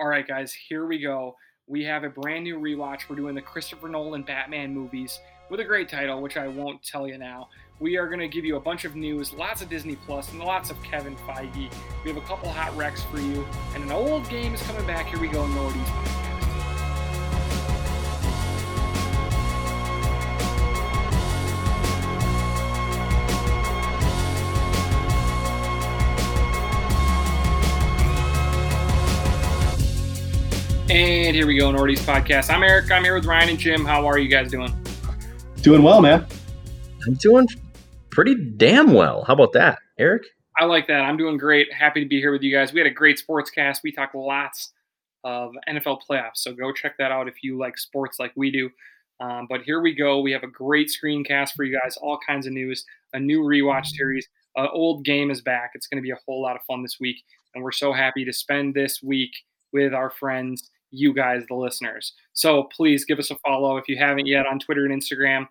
All right, guys, here we go. We have a brand new rewatch. We're doing the Christopher Nolan Batman movies with a great title, which I won't tell you now. We are going to give you a bunch of news, lots of Disney Plus, and lots of Kevin Feige. We have a couple hot wrecks for you, and an old game is coming back. Here we go, Nordy's And here we go, Nordy's podcast. I'm Eric. I'm here with Ryan and Jim. How are you guys doing? Doing well, man. I'm doing pretty damn well. How about that, Eric? I like that. I'm doing great. Happy to be here with you guys. We had a great sports cast. We talked lots of NFL playoffs, so go check that out if you like sports like we do. Um, but here we go. We have a great screencast for you guys. All kinds of news. A new rewatch series. An old game is back. It's going to be a whole lot of fun this week, and we're so happy to spend this week with our friends you guys, the listeners. So please give us a follow if you haven't yet on Twitter and Instagram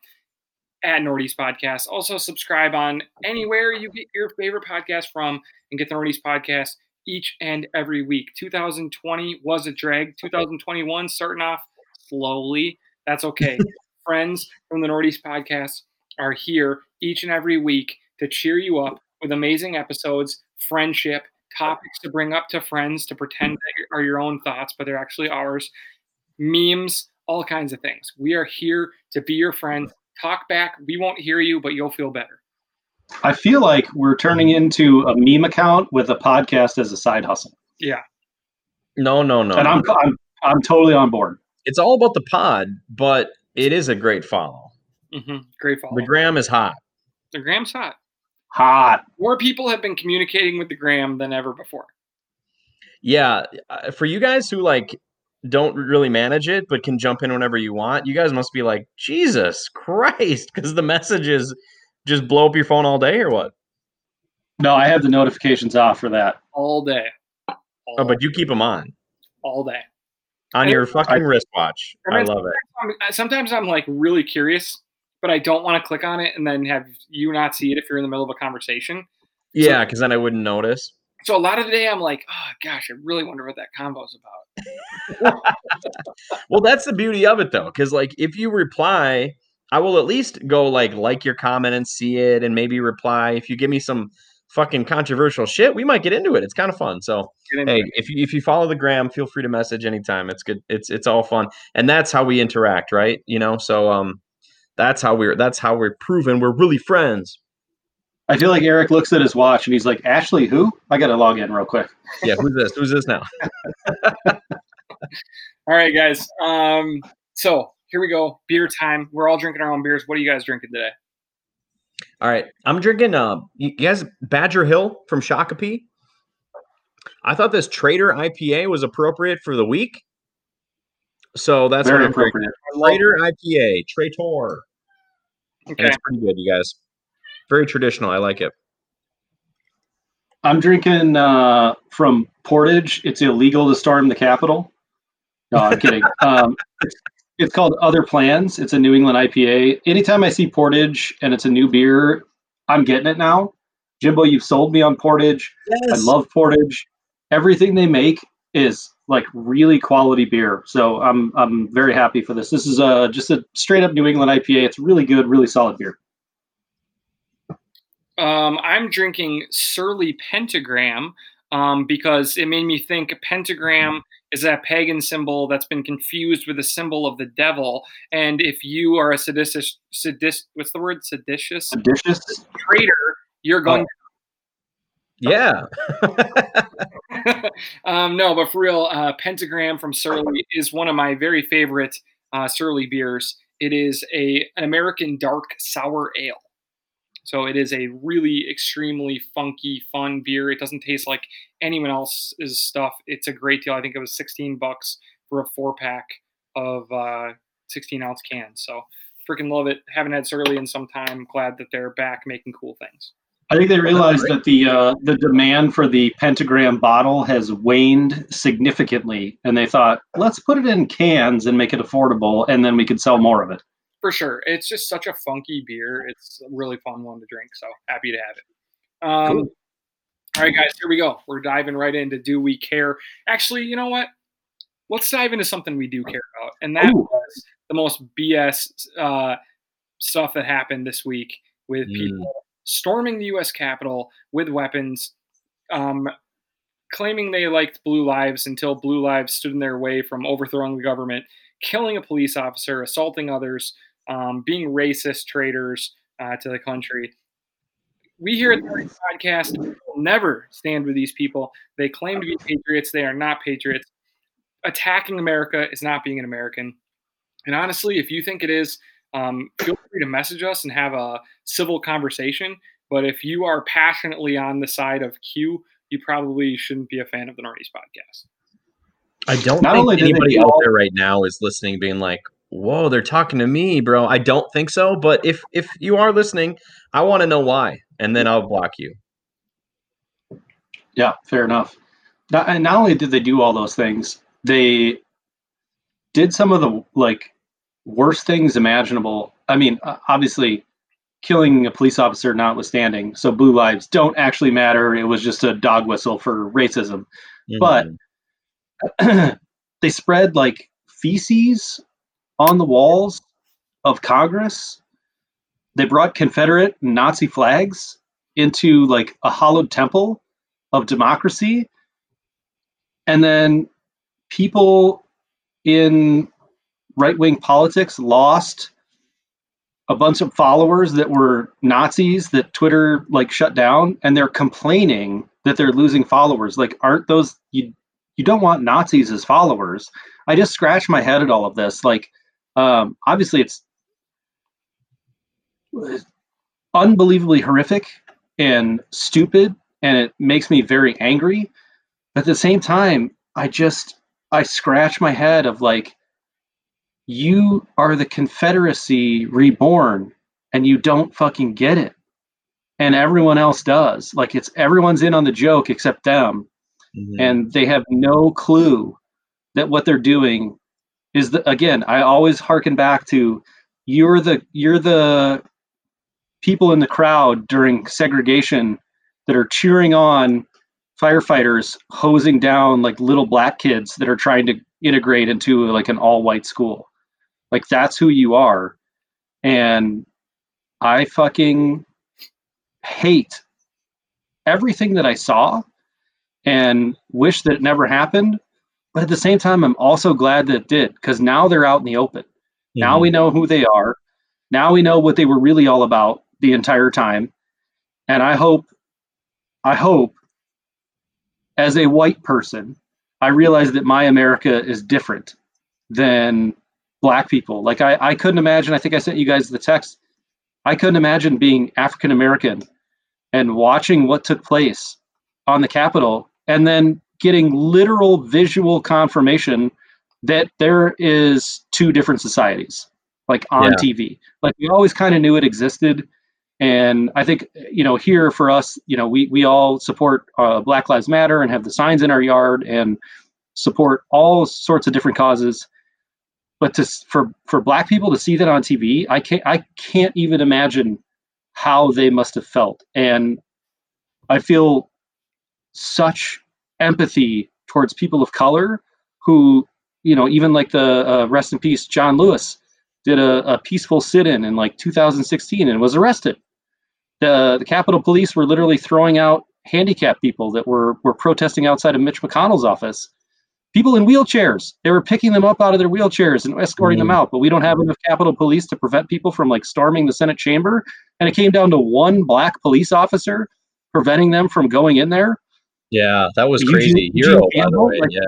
at Nordy's Podcast. Also, subscribe on anywhere you get your favorite podcast from and get the Nordy's Podcast each and every week. 2020 was a drag. 2021 starting off slowly. That's okay. Friends from the Nordy's Podcast are here each and every week to cheer you up with amazing episodes, friendship, topics to bring up to friends to pretend they are your own thoughts, but they're actually ours, memes, all kinds of things. We are here to be your friends. Talk back. We won't hear you, but you'll feel better. I feel like we're turning into a meme account with a podcast as a side hustle. Yeah. No, no, no. And I'm I'm I'm totally on board. It's all about the pod, but it is a great follow. Mm-hmm. Great follow. The gram is hot. The Gram's hot. Hot. More people have been communicating with the Gram than ever before. Yeah, uh, for you guys who like don't really manage it but can jump in whenever you want, you guys must be like, Jesus Christ, because the messages just blow up your phone all day or what? No, I have the notifications off for that. All day. All, Oh, but you keep them on all day. on I- your fucking wristwatch. And I then love it. sometimes- Sometimes I'm like really curious, but I don't want to click on it and then have you not see it if you're in the middle of a conversation. Yeah, because then I wouldn't notice. So a lot of the day I'm like, oh gosh, I really wonder what that convo's about. Well, that's the beauty of it though, because like if you reply, I will at least go like like your comment and see it, and maybe reply. If you give me some fucking controversial shit, we might get into it. It's kind of fun. So hey, it. if you if you follow the gram, feel free to message anytime. It's good. It's it's all fun, and that's how we interact, right? You know, so um, that's how we're that's how we're proven we're really friends. I feel like Eric looks at his watch and he's like, Ashley, who? I gotta log in real quick. Yeah, who's this? Who's this now? All right, guys. Um, so here we go. Beer time. We're all drinking our own beers. What are you guys drinking today? All right, I'm drinking. Uh, you guys, Badger Hill from Shakopee. I thought this Traitor IPA was appropriate for the week, so that's Very what I'm drinking. appropriate. Traitor IPA, Traitor, and it's pretty good, you guys. Very traditional. I like it. I'm drinking uh, from Portage. It's illegal to storm the Capitol. No, I'm kidding. Um, it's, it's called Other Plans. It's a New England IPA. Anytime I see Portage and it's a new beer, I'm getting it now. Jimbo, you've sold me on Portage. I love Portage. Everything they make is like really quality beer. So I'm I'm very happy for this. This is uh, just a straight up New England IPA. It's really good, really solid beer. Um, I'm drinking Surly Pentagram um, because it made me think pentagram is that pagan symbol that's been confused with the symbol of the devil. And if you are a seditious, sedis, what's the word? Seditious Delicious. traitor, you're going. Yeah. um, no, but for real, uh, Pentagram from Surly is one of my very favorite uh, Surly beers. It is a an American dark sour ale. So it is a really extremely funky, fun beer. It doesn't taste like anyone else's stuff. It's a great deal. I think it was 16 bucks for a four pack of uh, 16 ounce cans. So freaking love it. Haven't had Surly in some time. Glad that they're back making cool things. I think they realized that the uh, the demand for the pentagram bottle has waned significantly, and they thought, let's put it in cans and make it affordable, and then we could sell more of it. for sure. It's just such a funky beer. It's a really fun one to drink. So happy to have it. Um, Cool. All right, guys, here we go. We're diving right into Do We Care? Actually, you know what? let's dive into something we do care about, and that Ooh. was the most BS uh, stuff that happened this week with Mm. people storming the U.S. Capitol with weapons, um, claiming they liked Blue Lives until Blue Lives stood in their way from overthrowing the government, killing a police officer, assaulting others, um, being racist traitors uh, to the country. We here at the Podcast will never stand with these people. They claim to be patriots. They are not patriots. Attacking America is not being an American. And honestly, if you think it is, um, feel free to message us and have a civil conversation. But if you are passionately on the side of Q, you probably shouldn't be a fan of the Nordies podcast. I don't Not think only anybody out there right now is listening, being like, "Whoa, they're talking to me, bro." I don't think so. But if if you are listening, I want to know why, and then I'll block you. Yeah, fair enough. Not, and not only did they do all those things, they did some of the like worst things imaginable. I mean, uh, obviously, killing a police officer notwithstanding, so blue lives don't actually matter. It was just a dog whistle for racism. But- Mhm. they spread like feces on the walls of Congress. They brought Confederate Nazi flags into like a hollowed temple of democracy. And then people in right wing politics lost a bunch of followers that were Nazis that Twitter like shut down and they're complaining that they're losing followers. Like aren't those you you don't want Nazis as followers. I just scratch my head at all of this. Like, um, obviously, it's unbelievably horrific and stupid, and it makes me very angry. But at the same time, I just I scratch my head of like, you are the Confederacy reborn, and you don't fucking get it, and everyone else does. Like, it's everyone's in on the joke except them Mhm. and they have no clue that what they're doing is the again i always harken back to you're the you're the people in the crowd during segregation that are cheering on firefighters hosing down like little black kids that are trying to integrate into like an all white school like that's who you are and i fucking hate everything that i saw and wish that it never happened. But at the same time, I'm also glad that it did because now they're out in the open. Now Mhm. we know who they are. Now we know what they were really all about the entire time. And I hope, I hope, as a white person, I realize that my America is different than black people. Like I, I couldn't imagine. I think I sent you guys the text. I couldn't imagine being African American and watching what took place on the Capitol and then getting literal visual confirmation that there is two different societies like on Yeah. TV. Like we always kind of knew it existed. And I think, you know, here for us, you know, we, we all support uh, Black Lives Matter and have the signs in our yard and support all sorts of different causes. But to, for, for black people to see that on TV, I can't, I can't even imagine how they must have felt. And I feel such empathy towards people of color who, you know, even like the uh, rest in peace, John Lewis did a, a peaceful sit-in in like 2016 and was arrested. The the Capitol Police were literally throwing out handicapped people that were were protesting outside of Mitch McConnell's office. People in wheelchairs. They were picking them up out of their wheelchairs and escorting them Mhm. out. But we don't have enough Capitol Police to prevent people from like storming the Senate chamber. And it came down to one black police officer preventing them from going in there. Yeah, that was crazy. Eugene by the Campbell, way. like- yeah.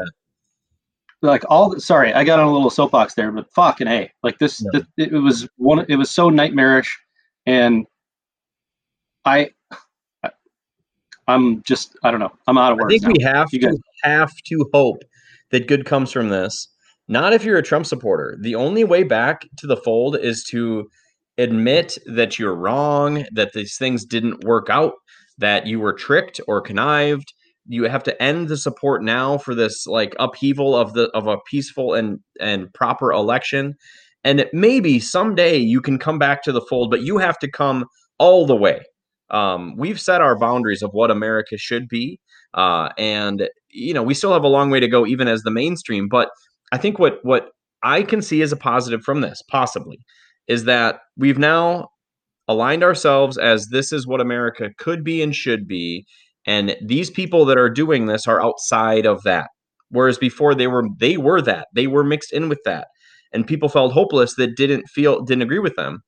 like all sorry i got on a little soapbox there but fucking hey like this Yeah. it was one it was so nightmarish and i I- i'm just i don't know i'm out of words. I think now. we have You to guys- have to hope that good comes from this. Not if you're a Trump supporter. The only way back to the fold is to admit that you're wrong, that these things didn't work out, that you were tricked or connived. You have to end the support now for this like upheaval of the of a peaceful and and proper election. And maybe someday you can come back to the fold, but you have to come all the way. Um, we've set our boundaries of what America should be, uh, and you know we still have a long way to go, even as the mainstream. But I think what what I can see as a positive from this, possibly, is that we've now aligned ourselves as this is what America could be and should be. And these people that are doing this are outside of that. Whereas before they were they were that. They were mixed in with that. And people felt hopeless that didn't feel didn't agree with them.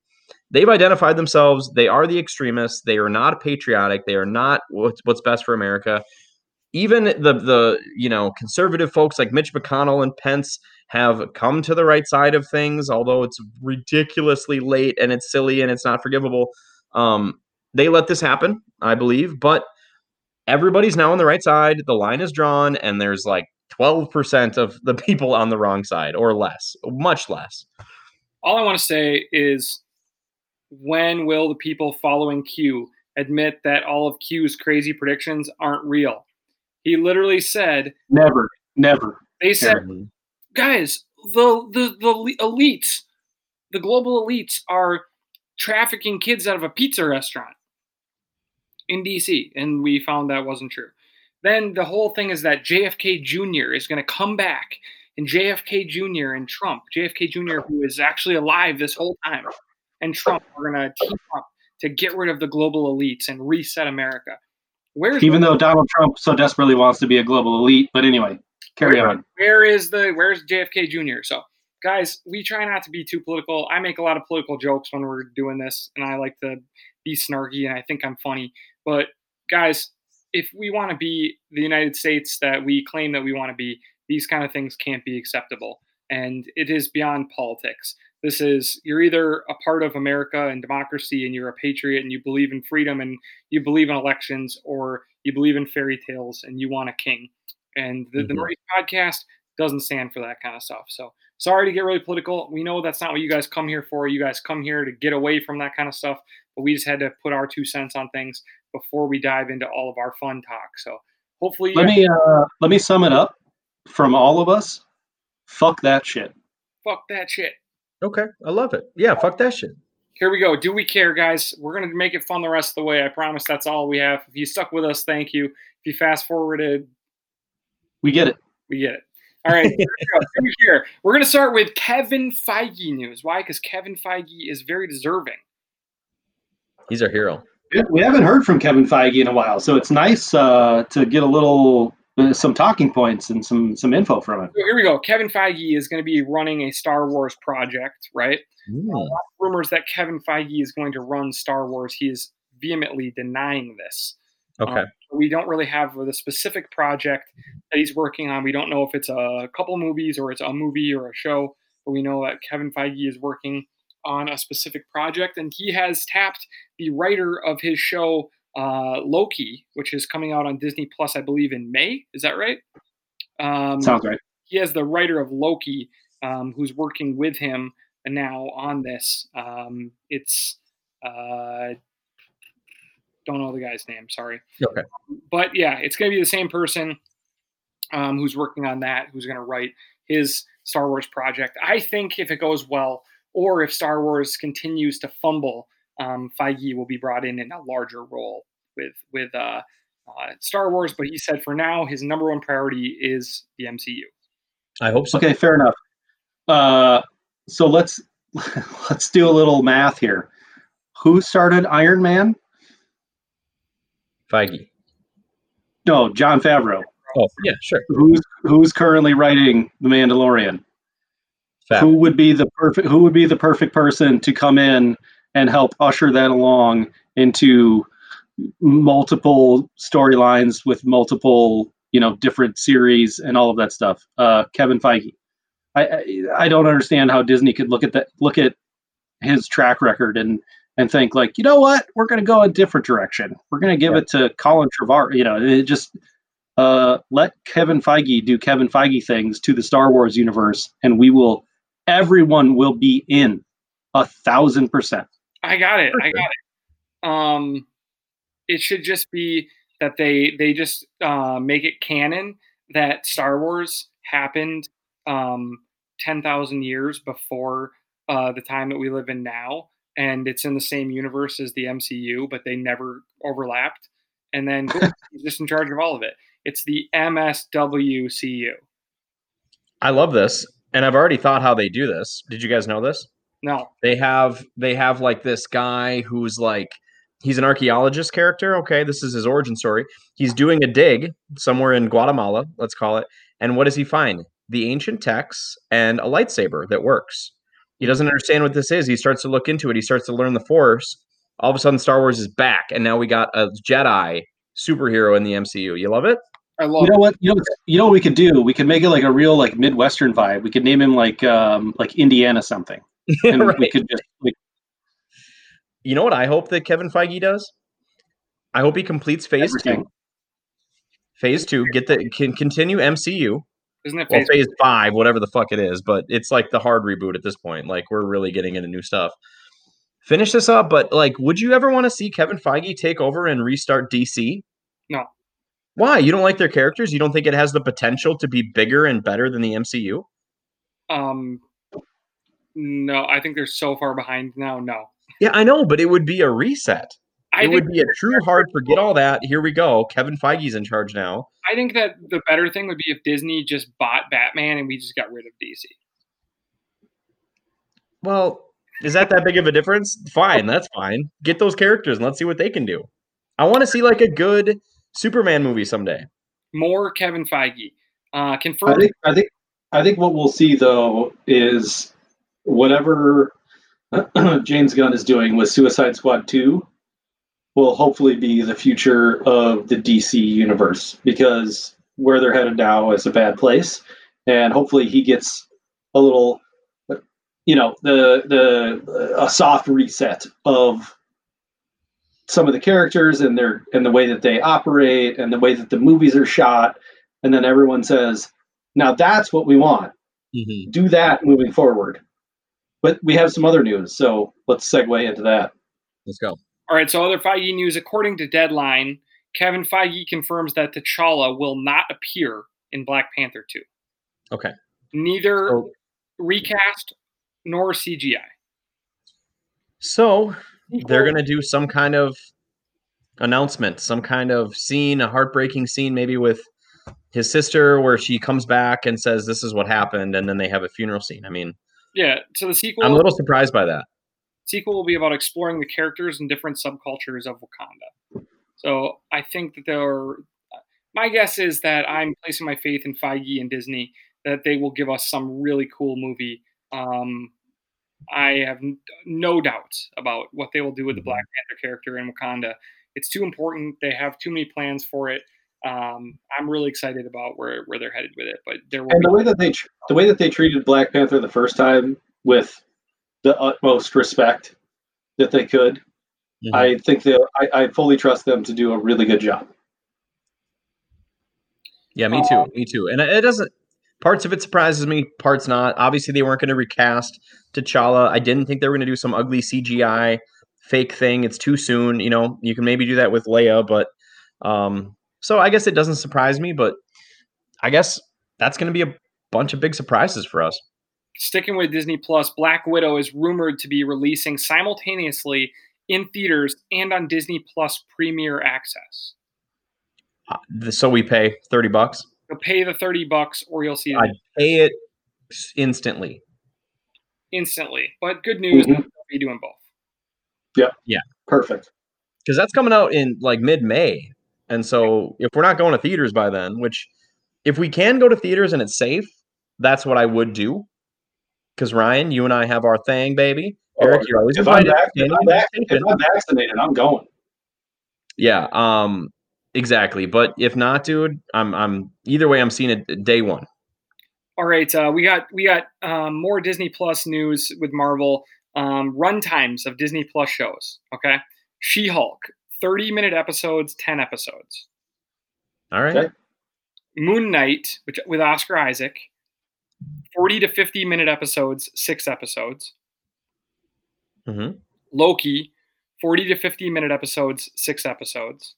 They've identified themselves. They are the extremists. They are not patriotic. They are not what's, what's best for America. Even the the you know conservative folks like Mitch McConnell and Pence have come to the right side of things, although it's ridiculously late and it's silly and it's not forgivable. Um, they let this happen, I believe, but everybody's now on the right side. The line is drawn, and there's like 12% of the people on the wrong side or less, much less. All I want to say is when will the people following Q admit that all of Q's crazy predictions aren't real? He literally said, Never, never. They said, guys, the, the, the elites, the global elites are trafficking kids out of a pizza restaurant in DC. And we found that wasn't true. Then the whole thing is that JFK Jr. is going to come back, and JFK Jr. and Trump, JFK Jr., who is actually alive this whole time, and Trump are going to team up to get rid of the global elites and reset America. Where's even though Donald Trump so desperately wants to be a global elite, but anyway, carry where, on. Where is the where's JFK Jr. So guys, we try not to be too political. I make a lot of political jokes when we're doing this, and I like to be snarky, and I think I'm funny. But guys, if we want to be the United States that we claim that we want to be, these kind of things can't be acceptable. And it is beyond politics. This is you're either a part of America and democracy and you're a patriot and you believe in freedom and you believe in elections, or you believe in fairy tales and you want a king. And the, mm-hmm. the Maurice podcast doesn't stand for that kind of stuff. So sorry to get really political. We know that's not what you guys come here for. You guys come here to get away from that kind of stuff. But we just had to put our two cents on things before we dive into all of our fun talk. So hopefully, let me uh, let me sum it up from all of us. Fuck that shit. Fuck that shit. Okay, I love it. Yeah, fuck that shit. Here we go. Do we care, guys? We're gonna make it fun the rest of the way. I promise. That's all we have. If you stuck with us, thank you. If you fast forwarded, we get it. We get it. All right, here we go. Here. We're going to start with Kevin Feige news. Why? Because Kevin Feige is very deserving. He's our hero we haven't heard from Kevin Feige in a while, so it's nice uh, to get a little some talking points and some some info from it. Here we go. Kevin Feige is going to be running a Star Wars project, right? Uh, rumors that Kevin Feige is going to run Star Wars. He is vehemently denying this. Okay. Um, we don't really have the specific project that he's working on. We don't know if it's a couple movies or it's a movie or a show, but we know that Kevin Feige is working on a specific project, and he has tapped the writer of his show uh, Loki, which is coming out on Disney Plus, I believe, in May. Is that right? Um, Sounds right. He has the writer of Loki, um, who's working with him now on this. Um, it's uh, don't know the guy's name. Sorry. Okay. But yeah, it's going to be the same person um, who's working on that, who's going to write his Star Wars project. I think if it goes well, or if Star Wars continues to fumble, um, Feige will be brought in in a larger role with with uh, uh, Star Wars. But he said for now, his number one priority is the MCU. I hope so. Okay, fair enough. Uh, so let's let's do a little math here. Who started Iron Man? Feige. No, Jon Favreau. Oh, yeah, sure. Who's who's currently writing The Mandalorian? Who would be the perfect who would be the perfect person to come in and help usher that along into multiple storylines with multiple, you know, different series and all of that stuff? Uh, Kevin Feige. I, I I don't understand how Disney could look at that look at his track record and and think like, you know what, we're going to go a different direction. We're going to give yeah. it to Colin Trevorrow. You know, it just uh, let Kevin Feige do Kevin Feige things to the Star Wars universe, and we will everyone will be in a thousand percent. I got it. I got it. Um, it should just be that they they just uh, make it canon that Star Wars happened um, ten thousand years before uh, the time that we live in now, and it's in the same universe as the MCU, but they never overlapped. And then he's just in charge of all of it. It's the MSWCU. I love this. and I've already thought how they do this. Did you guys know this? No. They have they have like this guy who's like he's an archaeologist character. Okay, this is his origin story. He's doing a dig somewhere in Guatemala, let's call it. And what does he find? The ancient texts and a lightsaber that works. He doesn't understand what this is. He starts to look into it. He starts to learn the Force. All of a sudden, Star Wars is back, and now we got a Jedi superhero in the MCU. You love it? I love You know what? You know, you know what we could do? We could make it like a real like Midwestern vibe. We could name him like um like Indiana something, and we could just like You know what I hope that Kevin Feige does? I hope he completes phase everything. two. Phase two, get the can continue MCU. Isn't it Well, phase phase five, whatever the fuck it is, but it's like the hard reboot at this point. Like we're really getting into new stuff. Finish this up, but like, would you ever want to see Kevin Feige take over and restart DC? No. Why? You don't like their characters? You don't think it has the potential to be bigger and better than the MCU? Um, no, I think they're so far behind now. No, Yeah, I know, but it would be a reset. I it would be a true hard forget all that. Here we go. Kevin Feige's in charge now. I think that the better thing would be if Disney just bought Batman and we just got rid of DC. Well, is that that big of a difference? Fine, that's fine. Get those characters and let's see what they can do. I want to see like a good Superman movie someday. More Kevin Feige. Uh, I think I think I think what we'll see though is whatever James Gunn is doing with Suicide Squad 2 will hopefully be the future of the DC universe because where they're headed now is a bad place. And hopefully he gets a little you know the the a soft reset of some of the characters and their and the way that they operate and the way that the movies are shot. And then everyone says now that's what we want. Mm-hmm. Do that moving forward but we have some other news so let's segue into that Let's go. All right, so other Feige news. According to Deadline, Kevin Feige confirms that T'Challa will not appear in Black Panther 2. Okay. Neither So, recast nor CGI. so they're gonna do some kind of announcement, some kind of scene, a heartbreaking scene, maybe with his sister, where she comes back and says, "This is what happened," and then they have a funeral scene. I mean, Yeah, so the sequel I'm a little surprised by that. sequel will be about exploring the characters and different subcultures of Wakanda. So I think that they're. My guess is that I'm placing my faith in Feige and Disney that they will give us some really cool movie. Um, I have no doubts about what they will do with the Black Panther character in Wakanda. It's too important. They have too many plans for it. Um, I'm really excited about where, where they're headed with it. But there will and be the way that they tr- the way that they treated black panther the first time with the utmost respect that they could Mhm. i think they I, I fully trust them to do a really good job Yeah, me too. Me too. And it doesn't. Parts of it surprises me. Parts not. Obviously, they weren't going to recast T'Challa. I didn't think they were going to do some ugly CGI fake thing. It's too soon. You know, you can maybe do that with Leia, but um. So I guess it doesn't surprise me, but I guess that's going to be a bunch of big surprises for us. sticking with Disney Plus, Black Widow is rumored to be releasing simultaneously in theaters and on Disney Plus Premier Access. Uh, So we pay thirty bucks. You'll pay the 30 bucks or you'll see it I'd pay it instantly. instantly. But good news, Mhm. they'll be doing both. Yeah. Yeah. Perfect because that's coming out in like mid-May, and so if we're not going to theaters by then, which if we can go to theaters and it's safe, that's what I would do. Because Ryan, you and I have our thing, baby. Eric, you're always if I'm, invited. vac- if, Daniel, I'm vac- take if it. I'm vaccinated i'm going Yeah, um, exactly. But if not, dude, I'm I'm either way. I'm seeing it day one. All right, uh, we got we got um, more Disney Plus news with Marvel. Um, run times of Disney Plus shows. Okay, She Hulk, 30 minute episodes, 10 episodes. All right. Okay. Moon Knight, which with Oscar Isaac, 40 to 50 minute episodes, six episodes. hmm Loki, 40 to 50 minute episodes, six episodes.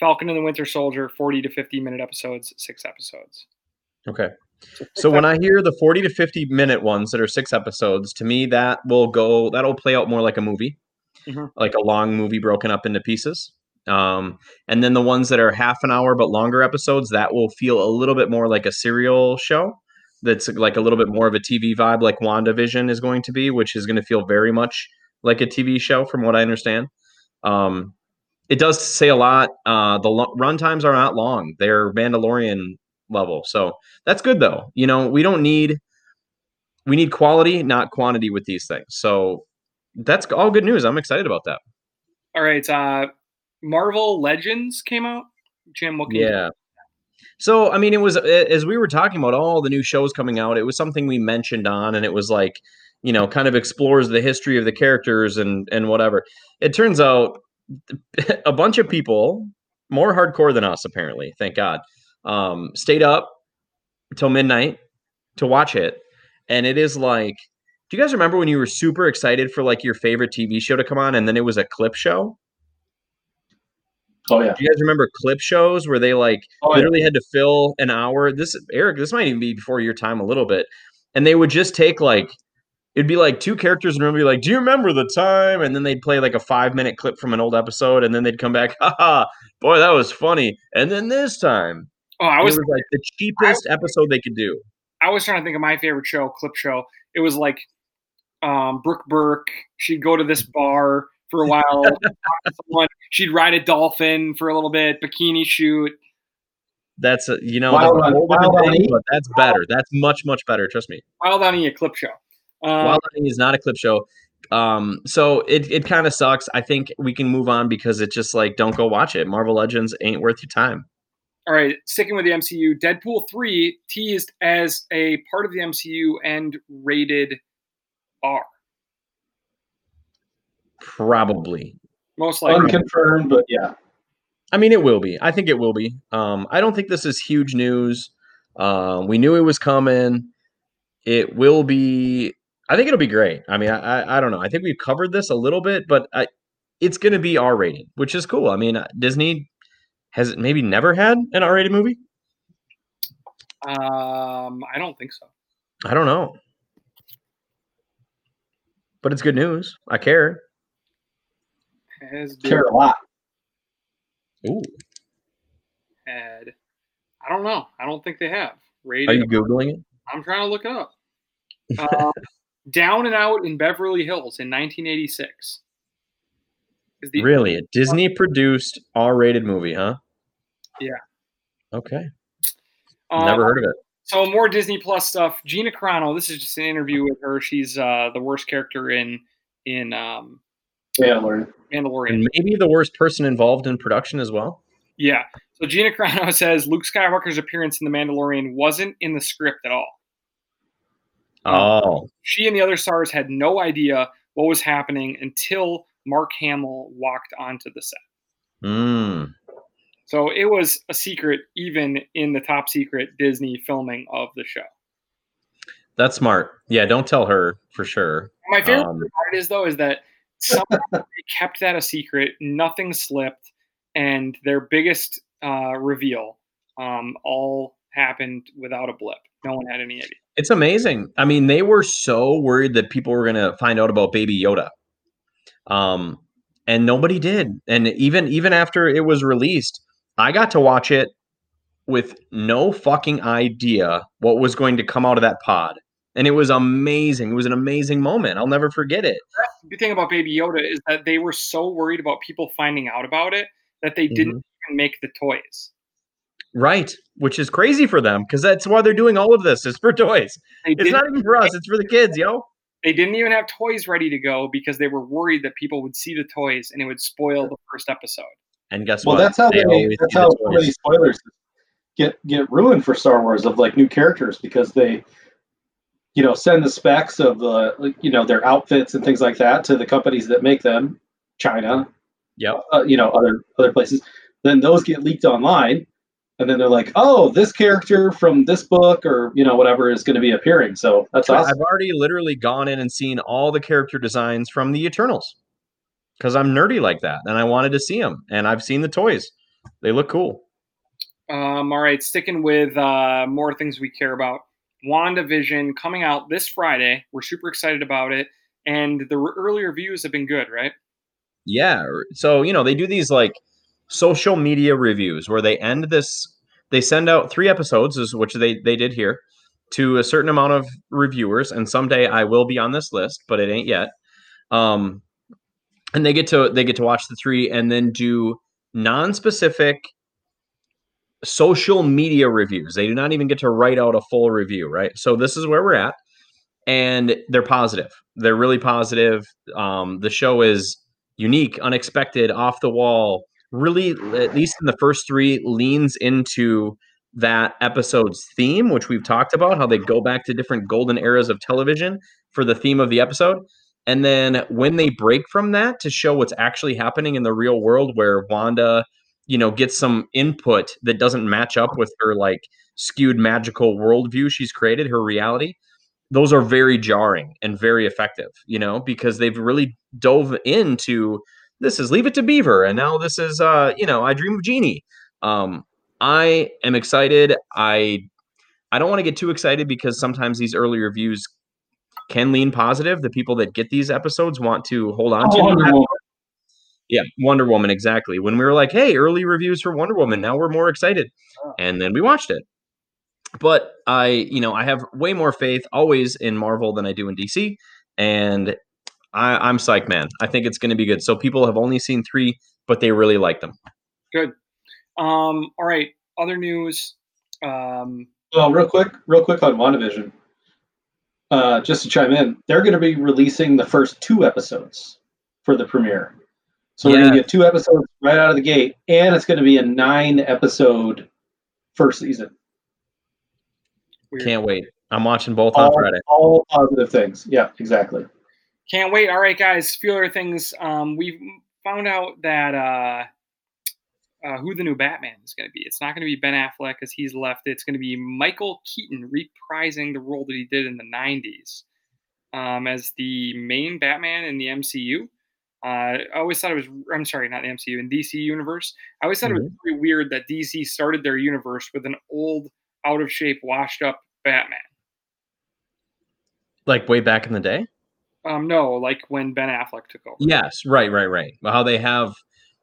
Falcon and the Winter Soldier, 40 to 50 minute episodes, six episodes. Okay. So when I hear the 40 to 50 minute ones that are six episodes, to me that will go that'll play out more like a movie. Mhm. Like a long movie broken up into pieces. Um, and then the ones that are half an hour but longer episodes, that will feel a little bit more like a serial show. that's like a little bit more of a TV vibe, like WandaVision is going to be, which is going to feel very much like a TV show, from what I understand. Um, it does say a lot. Uh, the lo- run times are not long; they're Mandalorian level, so that's good though. You know, we don't need we need quality, not quantity, with these things. So that's all good news. I'm excited about that. All right, uh, Marvel Legends came out. Jim, what Yeah. So I mean, it was as we were talking about all the new shows coming out. It was something we mentioned on, and it was like, you know, kind of explores the history of the characters and and whatever. It turns out a bunch of people, more hardcore than us, apparently, thank God, um, stayed up till midnight to watch it, and it is like. Do you guys remember when you were super excited for like your favorite TV show to come on, and then it was a clip show? Oh yeah. Do you guys remember clip shows where they like Oh, yeah. literally had to fill an hour? This Eric, this might even be before your time a little bit. And they would just take like it'd be like two characters in a room be like, Do you remember the time? And then they'd play like a five minute clip from an old episode, and then they'd come back, haha, boy, that was funny. And then this time Oh, I it was was like the cheapest episode they could do. I was trying to think of my favorite show, clip show. It was like um, Brooke Burke. She'd go to this bar for a while. someone. She'd ride a dolphin for a little bit, bikini shoot. That's a, you know, Wild that's on- Wild on thing, but that's better. That's much, much better. Trust me. Wild on E, a clip show. Um, Wild Hunting is not a clip show. Um, so it, it kind of sucks. I think we can move on because it's just like don't go watch it. Marvel Legends ain't worth your time. all right, sticking with the MCU, Deadpool 3 teased as a part of the MCU and rated R. Probably. Most likely. Unconfirmed, but yeah. I mean, it will be. I think it will be. Um, I don't think this is huge news. Um, we knew it was coming. It will be. I think it'll be great. I mean, I, I, I don't know. I think we've covered this a little bit, but I, it's going to be R rated, which is cool. I mean, uh, Disney has maybe never had an R rated movie. Um, I don't think so. I don't know, but it's good news. I care. Has been Care a lot. Ooh, had. I don't know. I don't think they have rated. are you googling it? I'm trying to look it up. Um, Down and Out in Beverly Hills in 1986. Is the Really, a Disney produced R rated movie, huh? Yeah. Okay. um, Never heard of it. So more Disney Plus stuff. Gina Carano. This is just an interview with her. She's uh, the worst character in in um, Yeah, Lauren. Mandalorian. And maybe the worst person involved in production as well. Yeah. So Gina Carano says Luke Skywalker's appearance in The Mandalorian wasn't in the script at all. Oh, She and the other stars had no idea what was happening until Mark Hamill walked onto the set. mm. So it was a secret, even in the top secret Disney filming of the show. that's smart. Yeah, don't tell her for sure. My favorite Um, part is though is that somehow they kept that a secret. Nothing slipped, and their biggest uh, reveal um, all happened without a blip. No one had any idea. It's amazing. I mean, they were so worried that people were going to find out about Baby Yoda, um, and nobody did. And even even after it was released, I got to watch it with no fucking idea what was going to come out of that pod, and it was amazing. It was an amazing moment. I'll never forget it. The thing about Baby Yoda is that they were so worried about people finding out about it that they didn't mm-hmm. even make the toys. Right, which is crazy for them because that's why they're doing all of this. It's for toys. It's not even for us. It's for the kids, yo. they didn't even have toys ready to go because they were worried that people would see the toys and it would spoil the first episode. And guess Well, what? that's how they. always that's how these spoilers get get ruined for Star Wars of like new characters because they, you know, send the specs of the like, you know their outfits and things like that to the companies that make them, China, yeah, uh, you know, other other places. Then those get leaked online, and then they're like, "Oh, this character from this book or you know whatever is going to be appearing." So that's awesome. I've already literally gone in and seen all the character designs from the Eternals because I'm nerdy like that, and I wanted to see them. And I've seen the toys; they look cool. Um, all right, sticking with uh, more things we care about. WandaVision coming out this Friday. We're super excited about it. And the early reviews have been good, right? Yeah. So you know they do these like social media reviews where they end this. They send out three episodes, is which they they did here to a certain amount of reviewers, and someday I will be on this list, but it ain't yet. Um, and they get to they get to watch the three and then do non-specific social media reviews. They do not even get to write out a full review, right? So this is where we're at, and they're positive. They're really positive. Um, the show is unique, unexpected, off the wall. Really, at least in the first three, leans into that episode's theme, which we've talked about, how they go back to different golden eras of television for the theme of the episode. And then when they break from that to show what's actually happening in the real world, where Wanda, you know, gets some input that doesn't match up with her like skewed magical worldview she's created, her reality, those are very jarring and very effective, you know, because they've really dove into this is Leave It to Beaver, and now this is uh, you know, I Dream of Jeannie. Um, I am excited. I I don't want to get too excited because sometimes these early reviews can lean positive. The people that get these episodes want to hold on to. Wonder Woman. Yeah, Wonder Woman, exactly. When we were like, hey, early reviews for Wonder Woman, now we're more excited. And then we watched it. But I, you know, I have way more faith always in Marvel than I do in DC. And I, I'm psyched, man. I think it's going to be good. So people have only seen three, but they really like them. Good. Um, all right. Other news. Um, Well, real quick, real quick on WandaVision. Uh, just to chime in, they're going to be releasing the first two episodes for the premiere. So we're going to get two episodes right out of the gate, and it's going to be a nine episode first season. weird. Can't wait. I'm watching both on Friday. all positive things. Yeah, exactly. Can't wait. All right, guys. A few other things. Um, we've found out that uh, uh, who the new Batman is going to be. It's not going to be Ben Affleck because he's left. It's going to be Michael Keaton reprising the role that he did in the '90s um, as the main Batman in the MCU. Uh, I always thought it was. I'm sorry, not the MCU in DC universe. I always thought it was very weird that DC started their universe with an old, out of shape, washed up Batman. Like way back in the day? Um, no, like when Ben Affleck took over. Yes, right, right, right. How they have,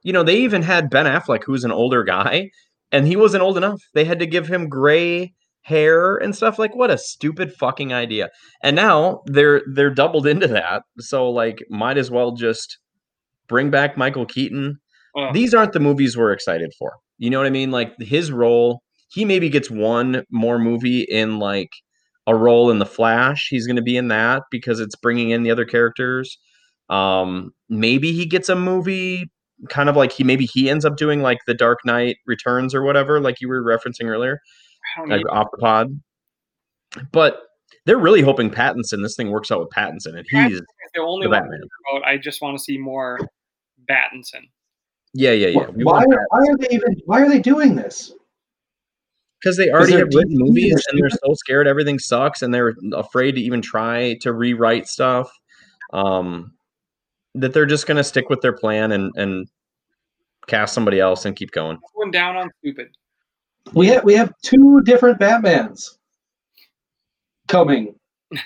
you know, they even had Ben Affleck, who's an older guy, and he wasn't old enough. They had to give him gray hair and stuff. Like, what a stupid fucking idea. And now they're they're doubled into that. So like, might as well just bring back Michael Keaton. Ugh. These aren't the movies we're excited for. You know what I mean? Like his role, he maybe gets one more movie in like a role in the Flash. He's going to be in that because it's bringing in the other characters. Um, maybe he gets a movie, kind of like he maybe he ends up doing like the Dark Knight Returns or whatever, like you were referencing earlier, like know. off the pod. But they're really hoping Pattinson. This thing works out with Pattinson, and he's the only the one Batman. about. I just want to see more Pattinson. yeah, yeah, yeah. We why, are, why are they even? Why are they doing this? because they already have written movies and they're so scared everything sucks and they're afraid to even try to rewrite stuff um that they're just going to stick with their plan and and cast somebody else and keep going Going down on stupid. We have we have two different Batmans coming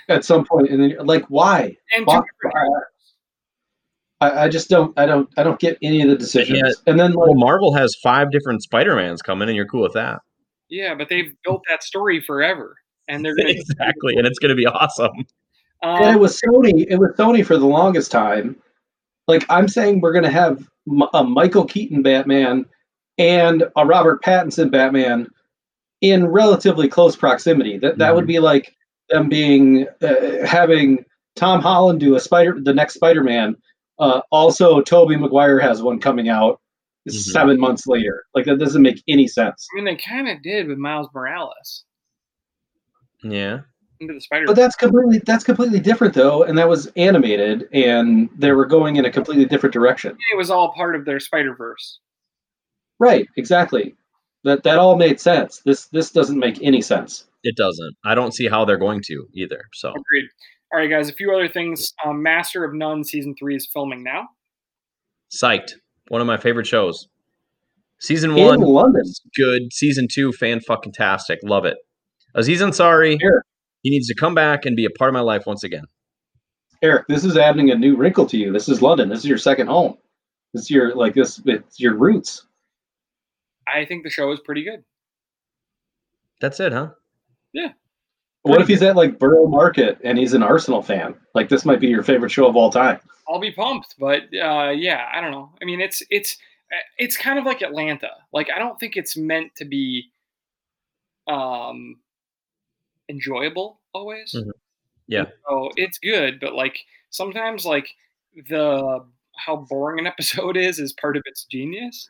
at some point, and then like why? And Why- two I, I just don't I don't I don't get any of the decisions. Yeah. And then like well marvel has five different spider-mans coming and you're cool with that Yeah, but they've built that story forever, and they're going to exactly and it's going to be awesome and it Um, was Sony. It was Sony for the longest time. Like I'm saying, we're gonna have a Michael Keaton Batman and a Robert Pattinson Batman in relatively close proximity. That that would be like them being uh, having Tom Holland do a Spider, the next Spider-Man. Uh, also, Tobey Maguire has one coming out Mhm. seven months later. Like that doesn't make any sense. I mean, they kind of did with Miles Morales yeah into the Spider. But that's completely that's completely different though, and that was animated, and they were going in a completely different direction. it was all part of their Spider Verse. Right, exactly. That that all made sense. This this doesn't make any sense. it doesn't i don't see how they're going to either so Agreed. All right, guys. A few other things. Um, Master of None season three is filming now. psyched one of my favorite shows season In one London. is good season two fan fucking tastic love it aziz ansari Sure. He needs to come back and be a part of my life once again Eric, this is adding a new wrinkle to you. This is London. This is your second home. This is your like this it's your roots. I think the show is pretty good. that's it huh Yeah. What if he's at like Borough Market and he's an Arsenal fan? Like this might be your favorite show of all time. I'll be pumped. But uh, yeah, I don't know. I mean, it's it's it's kind of like Atlanta. Like I don't think it's meant to be um enjoyable always. Mhm. Yeah. So it's good, but like sometimes like the how boring an episode is is part of its genius.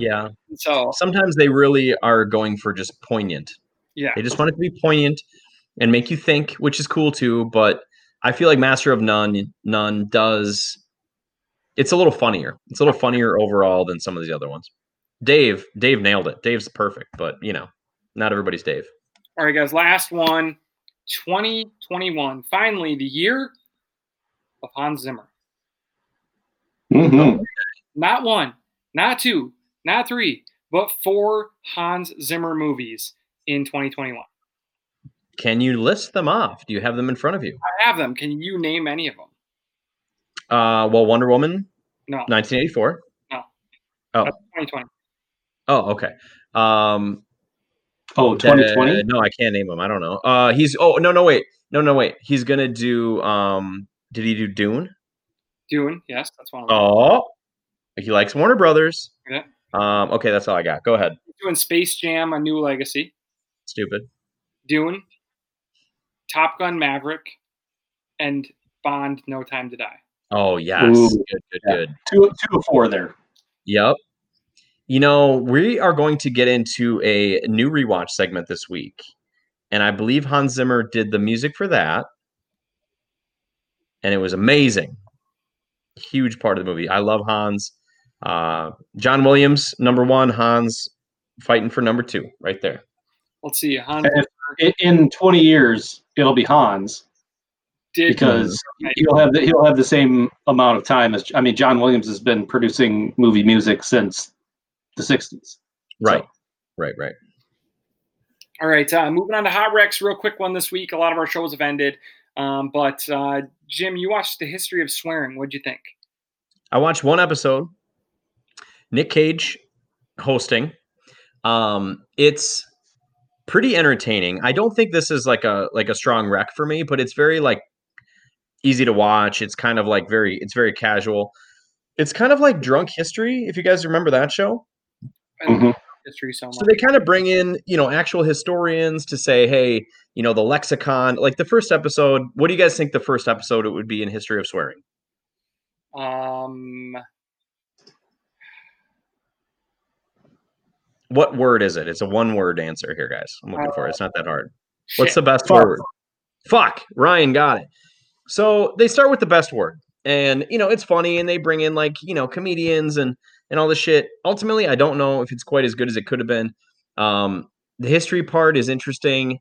Yeah. So Sometimes they really are going for just poignant. yeah, They just want it to be poignant and make you think, which is cool too. But I feel like Master of None None does. It's a little funnier. It's a little funnier overall than some of the other ones. Dave, Dave nailed it. Dave's perfect, but you know, not everybody's Dave. All right, guys, last one 2021. Finally, the year of Hans Zimmer. Mm-hmm. Not one, not two, not three, but four Hans Zimmer movies in 2021. Can you list them off? Do you have them in front of you? I have them. Can you name any of them? Uh, well, Wonder Woman, No, 1984. No. Oh, that's 2020. oh, okay. Um, Oh, 2020? Uh, no, I can't name him. I don't know. Uh, he's oh no no wait no no wait. He's gonna do um. Did he do Dune? Dune, yes, that's one of them. Oh, he likes Warner Brothers. Yeah. Um. Okay, that's all I got. Go ahead. Doing Space Jam: A New Legacy. Stupid. Dune, Top Gun: Maverick, and Bond: No Time to Die. Oh yes. Ooh, good. Good. yeah. Good. Two, two of four there. Yep. You know, we are going to get into a new rewatch segment this week. And I believe Hans Zimmer did the music for that. And it was amazing. Huge part of the movie. I love Hans. Uh, John Williams, number one. Hans fighting for number two, right there. Let's see. Hans And in- In 20 years, it'll be Hans did because he'll have the, he'll have the same amount of time as I mean John Williams has been producing movie music since the 60s. Right. So- Right, right. All right, uh, moving on to hot wrecks. Real quick one this week. A lot of our shows have ended, um, but uh, Jim, you watched the history of swearing. What'd you think? I watched one episode. Nick Cage hosting. Um, it's pretty entertaining. I don't think this is like a like a strong rec for me, but it's very like easy to watch. It's kind of like very it's very casual. It's kind of like Drunk History, if you guys remember that show. I love Mhm. history so much. So they kind of bring in, you know, actual historians to say, hey, you know, the lexicon. Like the first episode, what do you guys think the first episode it would be in history of swearing? Um, What word is it? It's a one word answer here, guys. I'm looking for it. It's not that hard. What's the best Fuck. word? Fuck. Ryan got it. So they start with the best word. And you know, it's funny and they bring in like, you know, comedians and and all this shit. Ultimately, I don't know if it's quite as good as it could have been. Um the history part is interesting.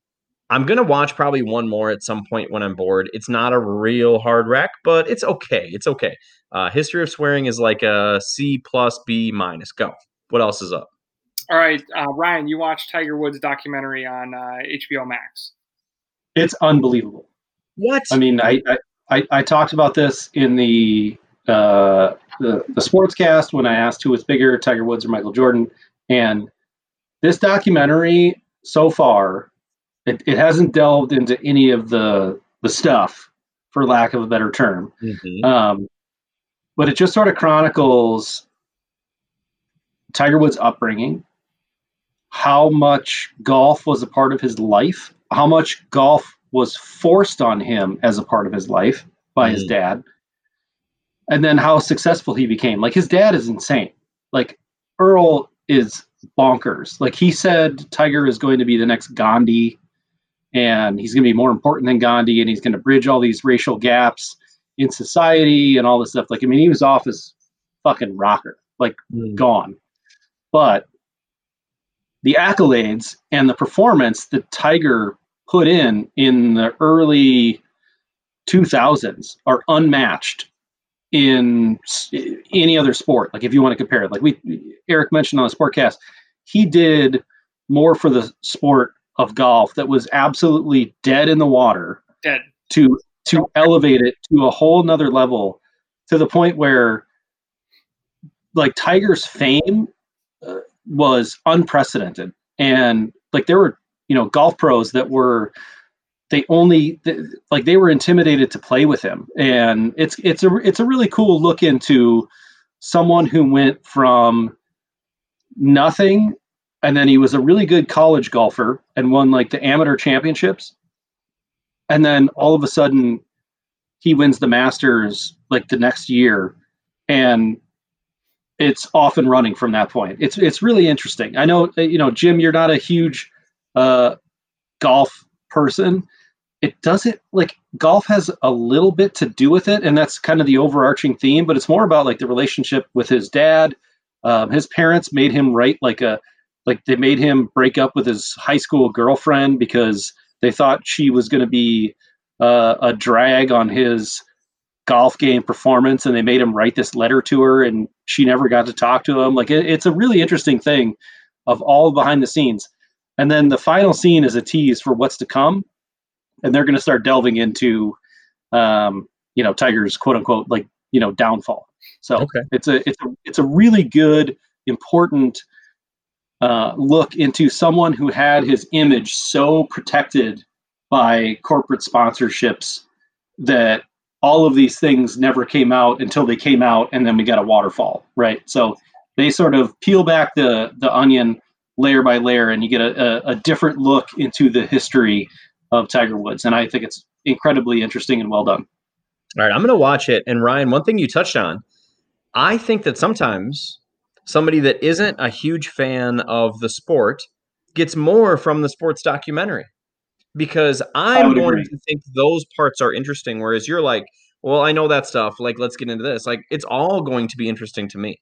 I'm gonna watch probably one more at some point when I'm bored. It's not a real hard wreck, but it's okay. It's okay. Uh, history of swearing is like a C plus B minus. Go. What else is up? All right, uh, Ryan, you watched Tiger Woods documentary on uh, HBO Max. It's unbelievable. What? I mean, I I, I, I talked about this in the uh, the the sportscast when I asked who was bigger, Tiger Woods or Michael Jordan, and this documentary so far, it, it hasn't delved into any of the the stuff, for lack of a better term. Mhm. Um, but it just sort of chronicles Tiger Woods' upbringing, how much golf was a part of his life, how much golf was forced on him as a part of his life by his Mm. dad, and then how successful he became. Like his dad is insane. Like Earl is bonkers. Like he said, Tiger is going to be the next Gandhi, and he's going to be more important than Gandhi, and he's going to bridge all these racial gaps in society and all this stuff. Like, I mean, he was off his fucking rocker, like Mm. gone. But the accolades and the performance that Tiger put in in the early 2000s are unmatched in any other sport. Like, if you want to compare it, like we Eric mentioned on the Sportcast, he did more for the sport of golf that was absolutely dead in the water Dead. to to elevate it to a whole nother level to the point where like tiger's fame uh, was unprecedented and like there were you know golf pros that were they only like they were intimidated to play with him, and it's it's a it's a really cool look into someone who went from nothing and then he was a really good college golfer and won like the amateur championships. And then all of a sudden he wins the masters like the next year. And it's off and running from that point. It's it's really interesting. I know you know jim you're not a huge uh golf person it doesn't like golf has a little bit to do with it and that's kind of the overarching theme but it's more about like the relationship with his dad. Um, his parents made him write like a like they made him break up with his high school girlfriend because they thought she was going to be uh, a drag on his golf game performance and they made him write this letter to her and she never got to talk to him. Like it, it's a really interesting thing of all behind the scenes. And then the final scene is a tease for what's to come and they're going to start delving into um, you know tiger's quote unquote like you know downfall so okay. it's a it's a it's a really good important uh, look into someone who had his image so protected by corporate sponsorships that all of these things never came out until they came out and then we got a waterfall right so they sort of peel back the the onion layer by layer and you get a, a, a different look into the history of tiger woods and i think it's incredibly interesting and well done all right i'm going to watch it and ryan one thing you touched on i think that sometimes somebody that isn't a huge fan of the sport gets more from the sports documentary because I'm going agree. to think those parts are interesting. Whereas you're like, well, I know that stuff. Like, let's get into this. Like, it's all going to be interesting to me.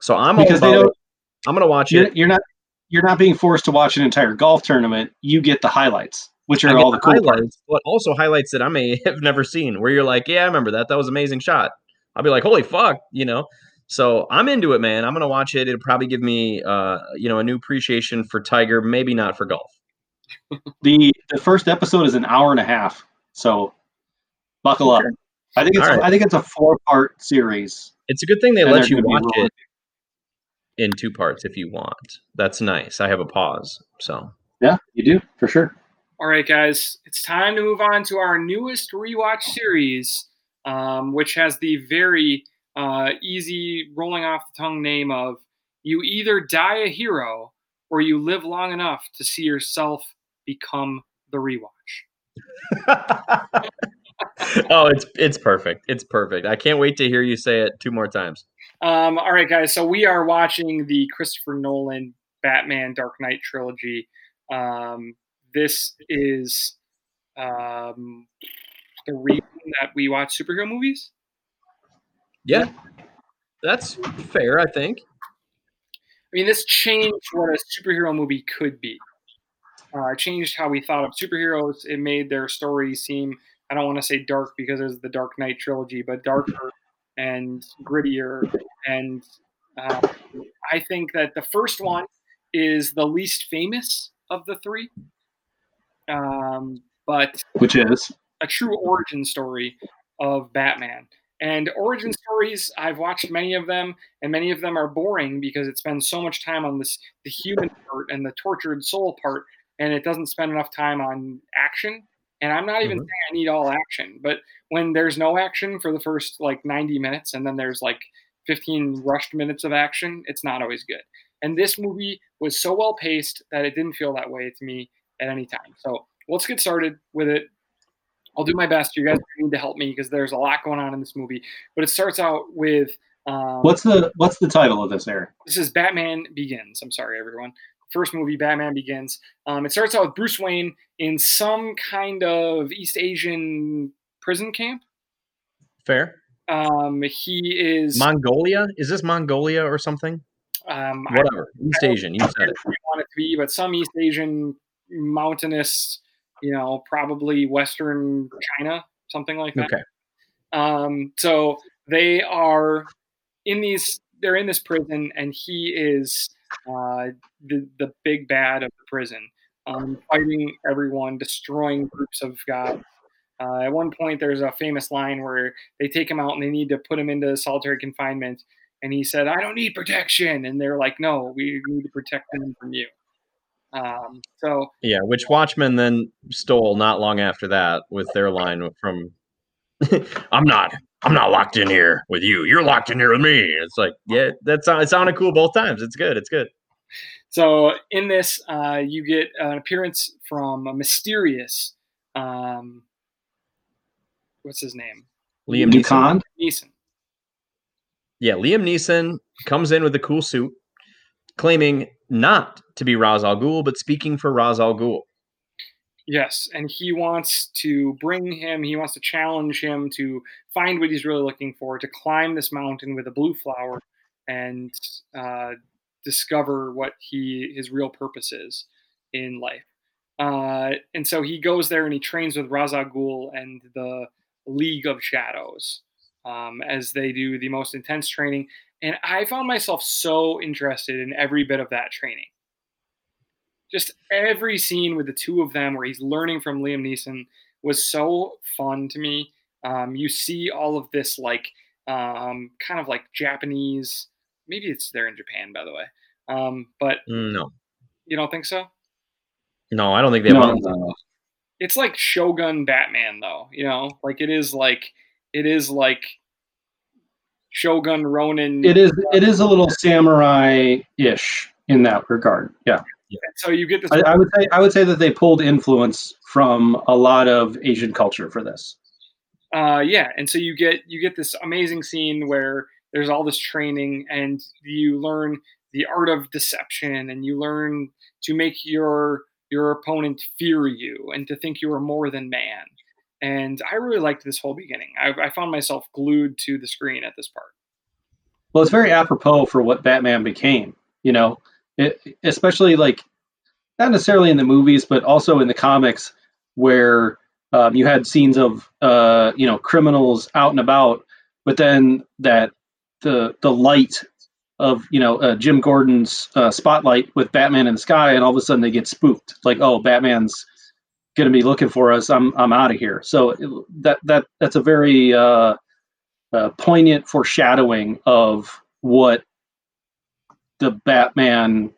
So I'm because all about I'm going to watch you're, it. You're not you're not being forced to watch an entire golf tournament. You get the highlights, which are all the, the cool highlights, parts. but also highlights that I may have never seen. Where you're like, yeah, I remember that. That was amazing shot. I'll be like, holy fuck, you know. So I'm into it, man. I'm gonna watch it. It'll probably give me, uh, you know, a new appreciation for Tiger. Maybe not for golf. the The first episode is an hour and a half, so buckle okay. up. I think it's right. I think it's a four part series. It's a good thing they let you watch it in two parts if you want. That's nice. I have a pause, so yeah, you do for sure. All right, guys, it's time to move on to our newest rewatch series, um, which has the very uh, easy, rolling off the tongue name of you either die a hero or you live long enough to see yourself become the rewatch. oh, it's it's perfect. It's perfect. I can't wait to hear you say it two more times. Um, all right, guys. So we are watching the Christopher Nolan Batman Dark Knight trilogy. Um, this is um, the reason that we watch superhero movies. Yeah, that's fair. I think. I mean, this changed what a superhero movie could be. Uh, changed how we thought of superheroes. It made their stories seem, I don't want to say dark because it's the Dark Knight trilogy, but darker and grittier. And uh, I think that the first one is the least famous of the three. Um, but which is a true origin story of Batman. And origin stories, I've watched many of them, and many of them are boring because it spends so much time on this the human part and the tortured soul part, and it doesn't spend enough time on action. And I'm not even mm-hmm. saying I need all action, but when there's no action for the first like 90 minutes, and then there's like 15 rushed minutes of action, it's not always good. And this movie was so well paced that it didn't feel that way to me at any time. So let's get started with it. I'll do my best. You guys need to help me because there's a lot going on in this movie. But it starts out with um, what's the what's the title of this, Eric? This is Batman Begins. I'm sorry, everyone. First movie, Batman Begins. Um, it starts out with Bruce Wayne in some kind of East Asian prison camp. Fair. Um, he is Mongolia. Is this Mongolia or something? Um, Whatever. East Asian. You said it. Want it to be, but some East Asian mountainous you know, probably Western China, something like that. Okay. Um, so they are in these, they're in this prison, and he is uh, the the big bad of the prison, um, fighting everyone, destroying groups of gods. Uh, at one point, there's a famous line where they take him out and they need to put him into solitary confinement, and he said, "I don't need protection," and they're like, "No, we need to protect him from you." Um, so yeah, which Watchmen then stole not long after that with their line from I'm not I'm not locked in here with you. You're locked in here with me. It's like, yeah, that's it sounded cool both times. It's good. It's good. So in this, uh, you get an appearance from a mysterious, um, what's his name? Liam Neeson. Neeson. Yeah, Liam Neeson comes in with a cool suit, claiming not to be Ra's al Ghul, but speaking for Ra's al Ghul. Yes, and he wants to bring him, he wants to challenge him to find what he's really looking for, to climb this mountain with a blue flower and uh, discover what he his real purpose is in life. Uh, and so he goes there and he trains with Ghul and the League of Shadows um, as they do the most intense training. And I found myself so interested in every bit of that training just every scene with the two of them where he's learning from Liam Neeson was so fun to me. Um, you see all of this like um, kind of like Japanese. Maybe it's there in Japan, by the way. Um, but no, you don't think so? No, I don't think they. No, no. It's like Shogun Batman, though. You know, like it is like it is like Shogun Ronin. It is. It is a little samurai ish in that regard. Yeah. So you get this. I, I, would say I would say that they pulled influence from a lot of Asian culture for this. Uh, yeah, and so you get you get this amazing scene where there's all this training, and you learn the art of deception, and you learn to make your your opponent fear you, and to think you are more than man. And I really liked this whole beginning. I, I found myself glued to the screen at this part. Well, it's very apropos for what Batman became. You know, it, especially like not necessarily in the movies, but also in the comics, where um, you had scenes of uh, you know criminals out and about, but then that the the light of you know uh, Jim Gordon's uh, spotlight with Batman in the sky, and all of a sudden they get spooked, like oh Batman's going to be looking for us. I'm I'm out of here. So that that that's a very uh, uh, poignant foreshadowing of what the Batman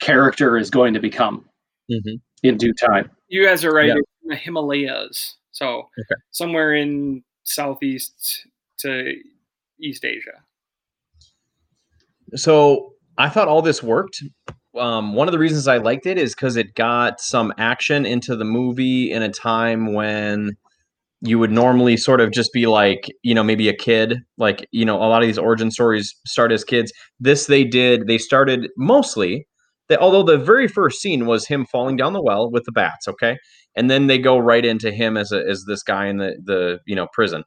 character is going to become mm-hmm. in due time. You guys are right yeah. in the Himalayas, so okay. somewhere in southeast to East Asia. So I thought all this worked. Um, one of the reasons I liked it is because it got some action into the movie in a time when you would normally sort of just be like, you know, maybe a kid. Like, you know, a lot of these origin stories start as kids. This they did, they started mostly, they, although the very first scene was him falling down the well with the bats, okay? And then they go right into him as, a, as this guy in the, the, you know, prison.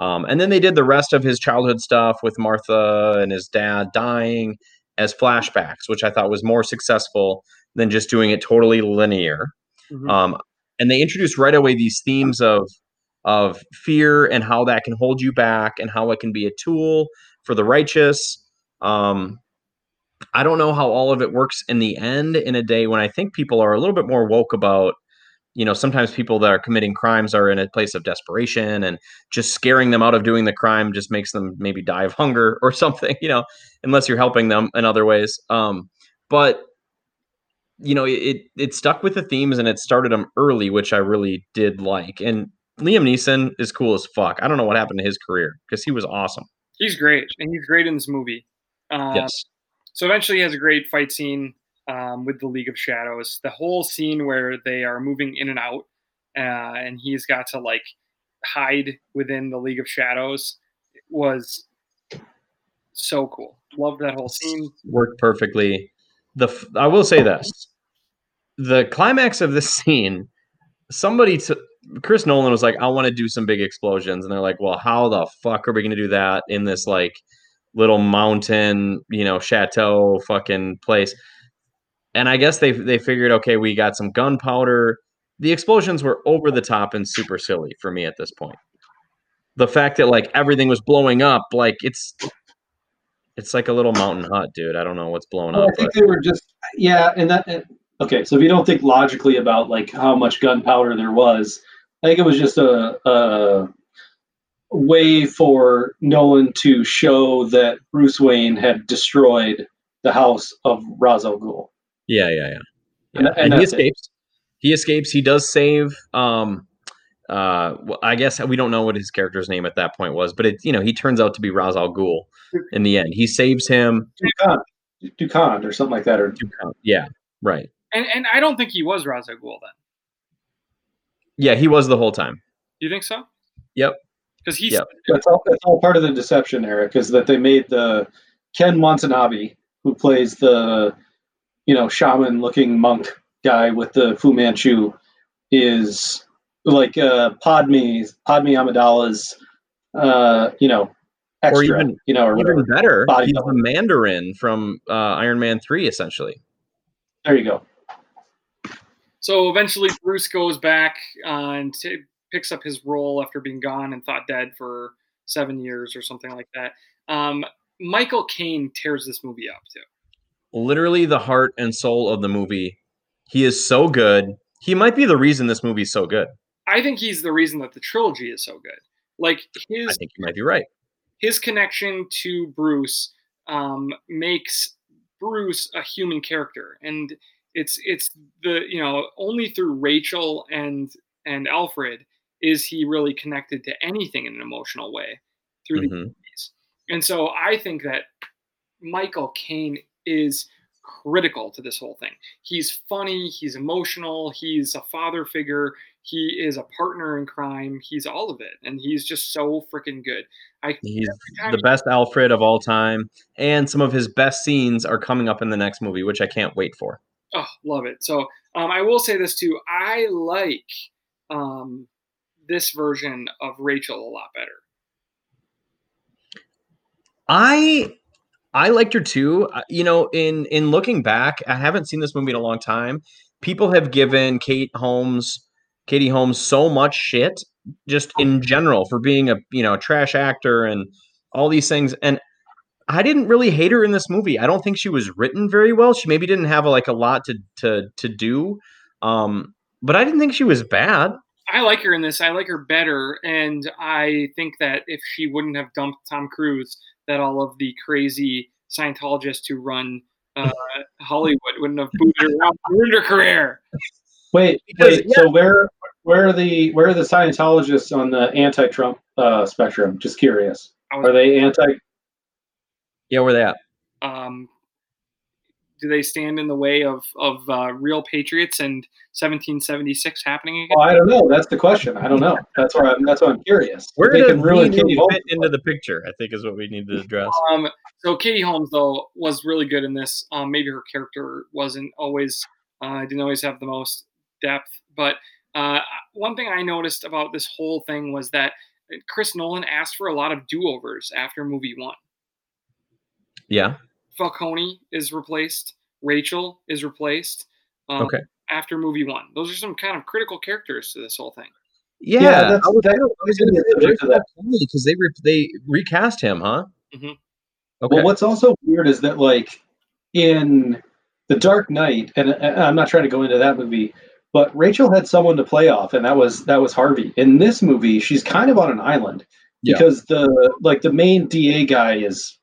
Um, and then they did the rest of his childhood stuff with Martha and his dad dying as flashbacks, which I thought was more successful than just doing it totally linear. Mm-hmm. Um, and they introduced right away these themes of of fear and how that can hold you back and how it can be a tool for the righteous. Um, I don't know how all of it works in the end in a day when I think people are a little bit more woke about, you know, sometimes people that are committing crimes are in a place of desperation and just scaring them out of doing the crime just makes them maybe die of hunger or something, you know, unless you're helping them in other ways. Um, but you know, it it stuck with the themes and it started them early, which I really did like. And Liam Neeson is cool as fuck. I don't know what happened to his career because he was awesome. He's great, and he's great in this movie. Uh, yes. So eventually, he has a great fight scene um, with the League of Shadows. The whole scene where they are moving in and out, uh, and he's got to like hide within the League of Shadows was so cool. Loved that whole scene. Worked perfectly. The I will say this: the climax of this scene. Somebody t- Chris Nolan was like, I want to do some big explosions. And they're like, well, how the fuck are we going to do that in this like little mountain, you know, chateau fucking place? And I guess they they figured, okay, we got some gunpowder. The explosions were over the top and super silly for me at this point. The fact that like everything was blowing up, like it's it's like a little mountain hut, dude. I don't know what's blowing well, up. I think but. they were just yeah, and that okay. So if you don't think logically about like how much gunpowder there was, I think it was just a, a way for Nolan to show that Bruce Wayne had destroyed the house of Ra's al Ghul. Yeah, yeah, yeah. Yeah, and, and, and he escapes. It. He escapes. He does save. Um, uh, well, I guess we don't know what his character's name at that point was, but it, you know, he turns out to be Ra's al Ghul in the end. He saves him. Dukan, Dukan or something like that, or Dukan. Yeah, right. And and I don't think he was Ra's al Ghul then. Yeah, he was the whole time. You think so? Yep. Because he's yep. that's all. That's all part of the deception, Eric. Is that they made the Ken Watanabe, who plays the you know shaman-looking monk guy with the Fu Manchu, is like uh, Padme Padme Amidala's, uh, you know, extra, or even you know, or even better, he's the Mandarin from uh, Iron Man Three, essentially. There you go. So eventually, Bruce goes back uh, and t- picks up his role after being gone and thought dead for seven years or something like that. Um, Michael Caine tears this movie up too. Literally the heart and soul of the movie. He is so good. He might be the reason this movie is so good. I think he's the reason that the trilogy is so good. Like his, I think you might be right. His connection to Bruce um, makes Bruce a human character, and it's it's the you know only through Rachel and and Alfred is he really connected to anything in an emotional way through mm-hmm. the movies. And so I think that Michael Caine is critical to this whole thing. He's funny, he's emotional, he's a father figure, he is a partner in crime, he's all of it, and he's just so freaking good. I he's the best Alfred of all time, and some of his best scenes are coming up in the next movie, which I can't wait for. Oh, love it! So um, I will say this too: I like um, this version of Rachel a lot better. I I liked her too. You know, in in looking back, I haven't seen this movie in a long time. People have given Kate Holmes, Katie Holmes, so much shit just in general for being a you know trash actor and all these things. And I didn't really hate her in this movie. I don't think she was written very well. She maybe didn't have like a lot to to to do. Um, but I didn't think she was bad. I like her in this. I like her better, and I think that if she wouldn't have dumped Tom Cruise, that all of the crazy Scientologists who run uh, Hollywood wouldn't have booted her out, ruined her career. Wait, because, wait. Yeah. So where where are the where are the Scientologists on the anti-Trump uh, spectrum? Just curious. Are they anti? Yeah, where they at? Um, do they stand in the way of of uh, real patriots and 1776 happening again? Well, I don't know. That's the question. I don't know. That's why I'm. That's why I'm curious. Where does really fit into the picture? I think is what we need to address. Um, so Katie Holmes though was really good in this. Um, maybe her character wasn't always. Uh, didn't always have the most depth, but uh, one thing I noticed about this whole thing was that Chris Nolan asked for a lot of do overs after movie one. Yeah. Falcone is replaced. Rachel is replaced. Um, okay. After movie one, those are some kind of critical characters to this whole thing. Yeah, yeah that's, I was, I was going to because they re- they recast him, huh? Mm-hmm. Okay. Well, what's also weird is that like in the Dark Knight, and I'm not trying to go into that movie, but Rachel had someone to play off, and that was that was Harvey. In this movie, she's kind of on an island because yeah. the like the main DA guy is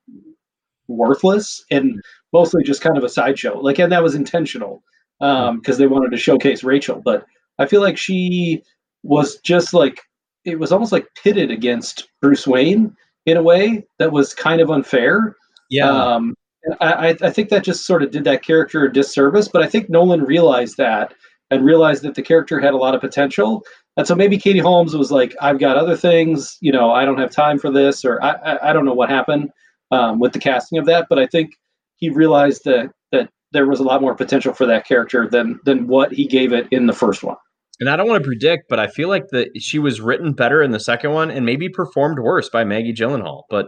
worthless and mostly just kind of a sideshow. Like, and that was intentional um, because um, they wanted to showcase Rachel. But I feel like she was just like it was almost like pitted against Bruce Wayne in a way that was kind of unfair. Yeah. Um, I, I think that just sort of did that character a disservice, but I think Nolan realized that and realized that the character had a lot of potential. And so maybe Katie Holmes was like, I've got other things, you know, I don't have time for this, or I, I, I don't know what happened um, with the casting of that, but I think he realized that that there was a lot more potential for that character than than what he gave it in the first one. And I don't want to predict, but I feel like that she was written better in the second one and maybe performed worse by Maggie Gyllenhaal. But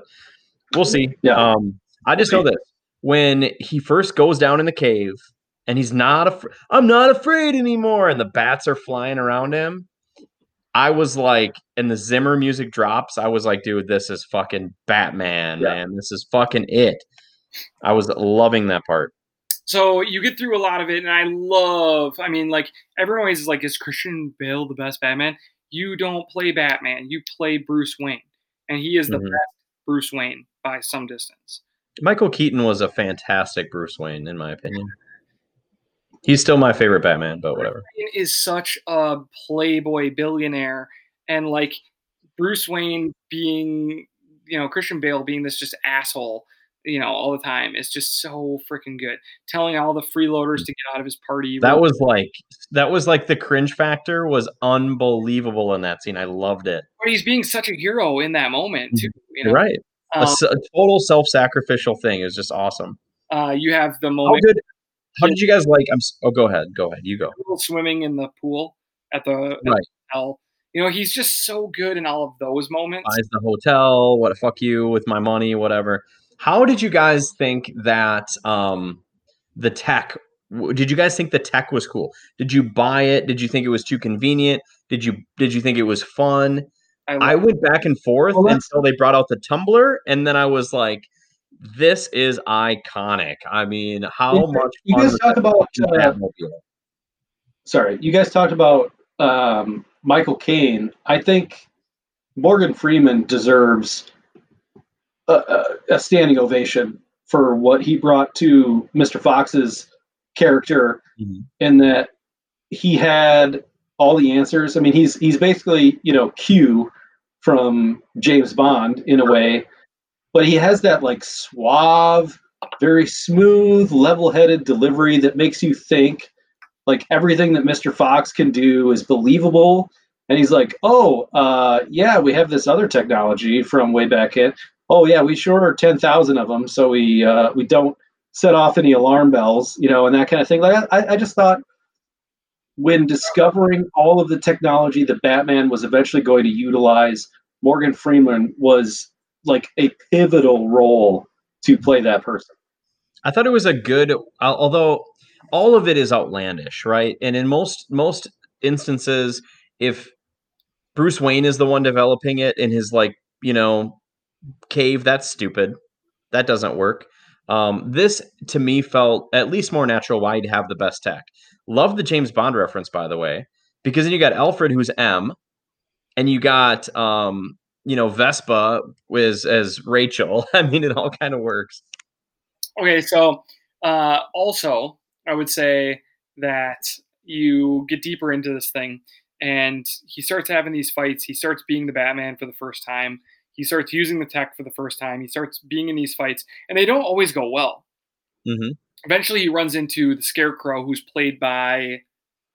we'll see. Yeah. Um, I just know that when he first goes down in the cave and he's not afraid. I'm not afraid anymore, and the bats are flying around him. I was like, and the Zimmer music drops. I was like, dude, this is fucking Batman, yeah. man. This is fucking it. I was loving that part. So you get through a lot of it, and I love. I mean, like everyone always is like, is Christian Bale the best Batman? You don't play Batman. You play Bruce Wayne, and he is the mm-hmm. best Bruce Wayne by some distance. Michael Keaton was a fantastic Bruce Wayne, in my opinion. He's still my favorite Batman, but whatever. Wayne is such a playboy billionaire, and like Bruce Wayne being, you know, Christian Bale being this just asshole, you know, all the time is just so freaking good. Telling all the freeloaders to get out of his party. That was like that was like the cringe factor was unbelievable in that scene. I loved it. But he's being such a hero in that moment too. You know? Right. A Um, s- a, total self-sacrificial thing is just awesome. uh, you have the How good? How did you guys like? I'm. Oh, go ahead. Go ahead. You go. Swimming in the pool at the at the Right. hotel. You know, he's just so good in all of those moments. buys the hotel. What fuck you with my money, whatever. How did you guys think that um, the tech? Did you guys think the tech was cool? Did you buy it? Did you think it was too convenient? Did you Did you think it was fun? I, I went back and forth Well, until they brought out the tumbler, and then I was like, "This is iconic." I mean, how You- much you guys talk about, uh, sorry, you guys talked about um, Michael Caine. I think Morgan Freeman deserves a, a, standing ovation for what he brought to Mr. Fox's character, Mhm. in that he had all the answers. I mean, he's he's basically you know Q from James Bond in a way, but he has that like suave, very smooth, level-headed delivery that makes you think like everything that Mr. Fox can do is believable. And he's like, oh, uh, yeah, we have this other technology from way back in. Oh yeah, we are ten thousand of them, so we uh, we don't set off any alarm bells, you know, and that kind of thing. Like I, I just thought when discovering all of the technology that Batman was eventually going to utilize, Morgan Freeman was like a pivotal role to play that person. I thought it was a good, although all of it is outlandish, right? And in most most instances, if Bruce Wayne is the one developing it in his like you know cave, that's stupid. That doesn't work. Um, this to me felt at least more natural. Why he'd have the best tech. Love the James Bond reference, by the way, because then you got Alfred, who's M, and you got um, you know Vespa was as Rachel. I mean, it all kind of works. Okay, so uh, also I would say that you get deeper into this thing, and he starts having these fights. He starts being the Batman for the first time. He starts using the tech for the first time. He starts being in these fights, and they don't always go well. hmm Eventually, he runs into the Scarecrow, who's played by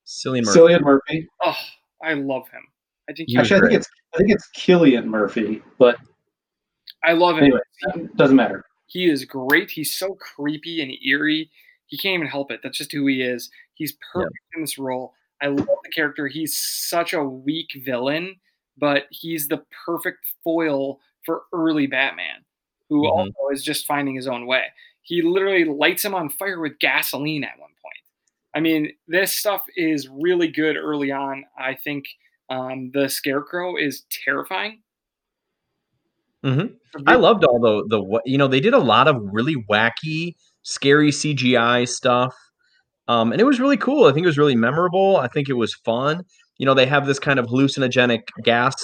Cillian Murphy. Cillian Murphy. oh, I love him. I think he, He Actually, I think it's I think it's Killian Murphy, but I love him. anyway, doesn't matter. He is great. He's so creepy and eerie. He can't even help it. That's just who he is. He's perfect in this role. I love the character. He's such a weak villain, but he's the perfect foil for early Batman, who Mhm. also is just finding his own way. He literally lights him on fire with gasoline at one point. I mean, this stuff is really good early on. I think um, the Scarecrow is terrifying. Mhm. I loved all the the you know they did a lot of really wacky, scary CGI stuff, um, and it was really cool. I think it was really memorable. I think it was fun. You know, they have this kind of hallucinogenic gas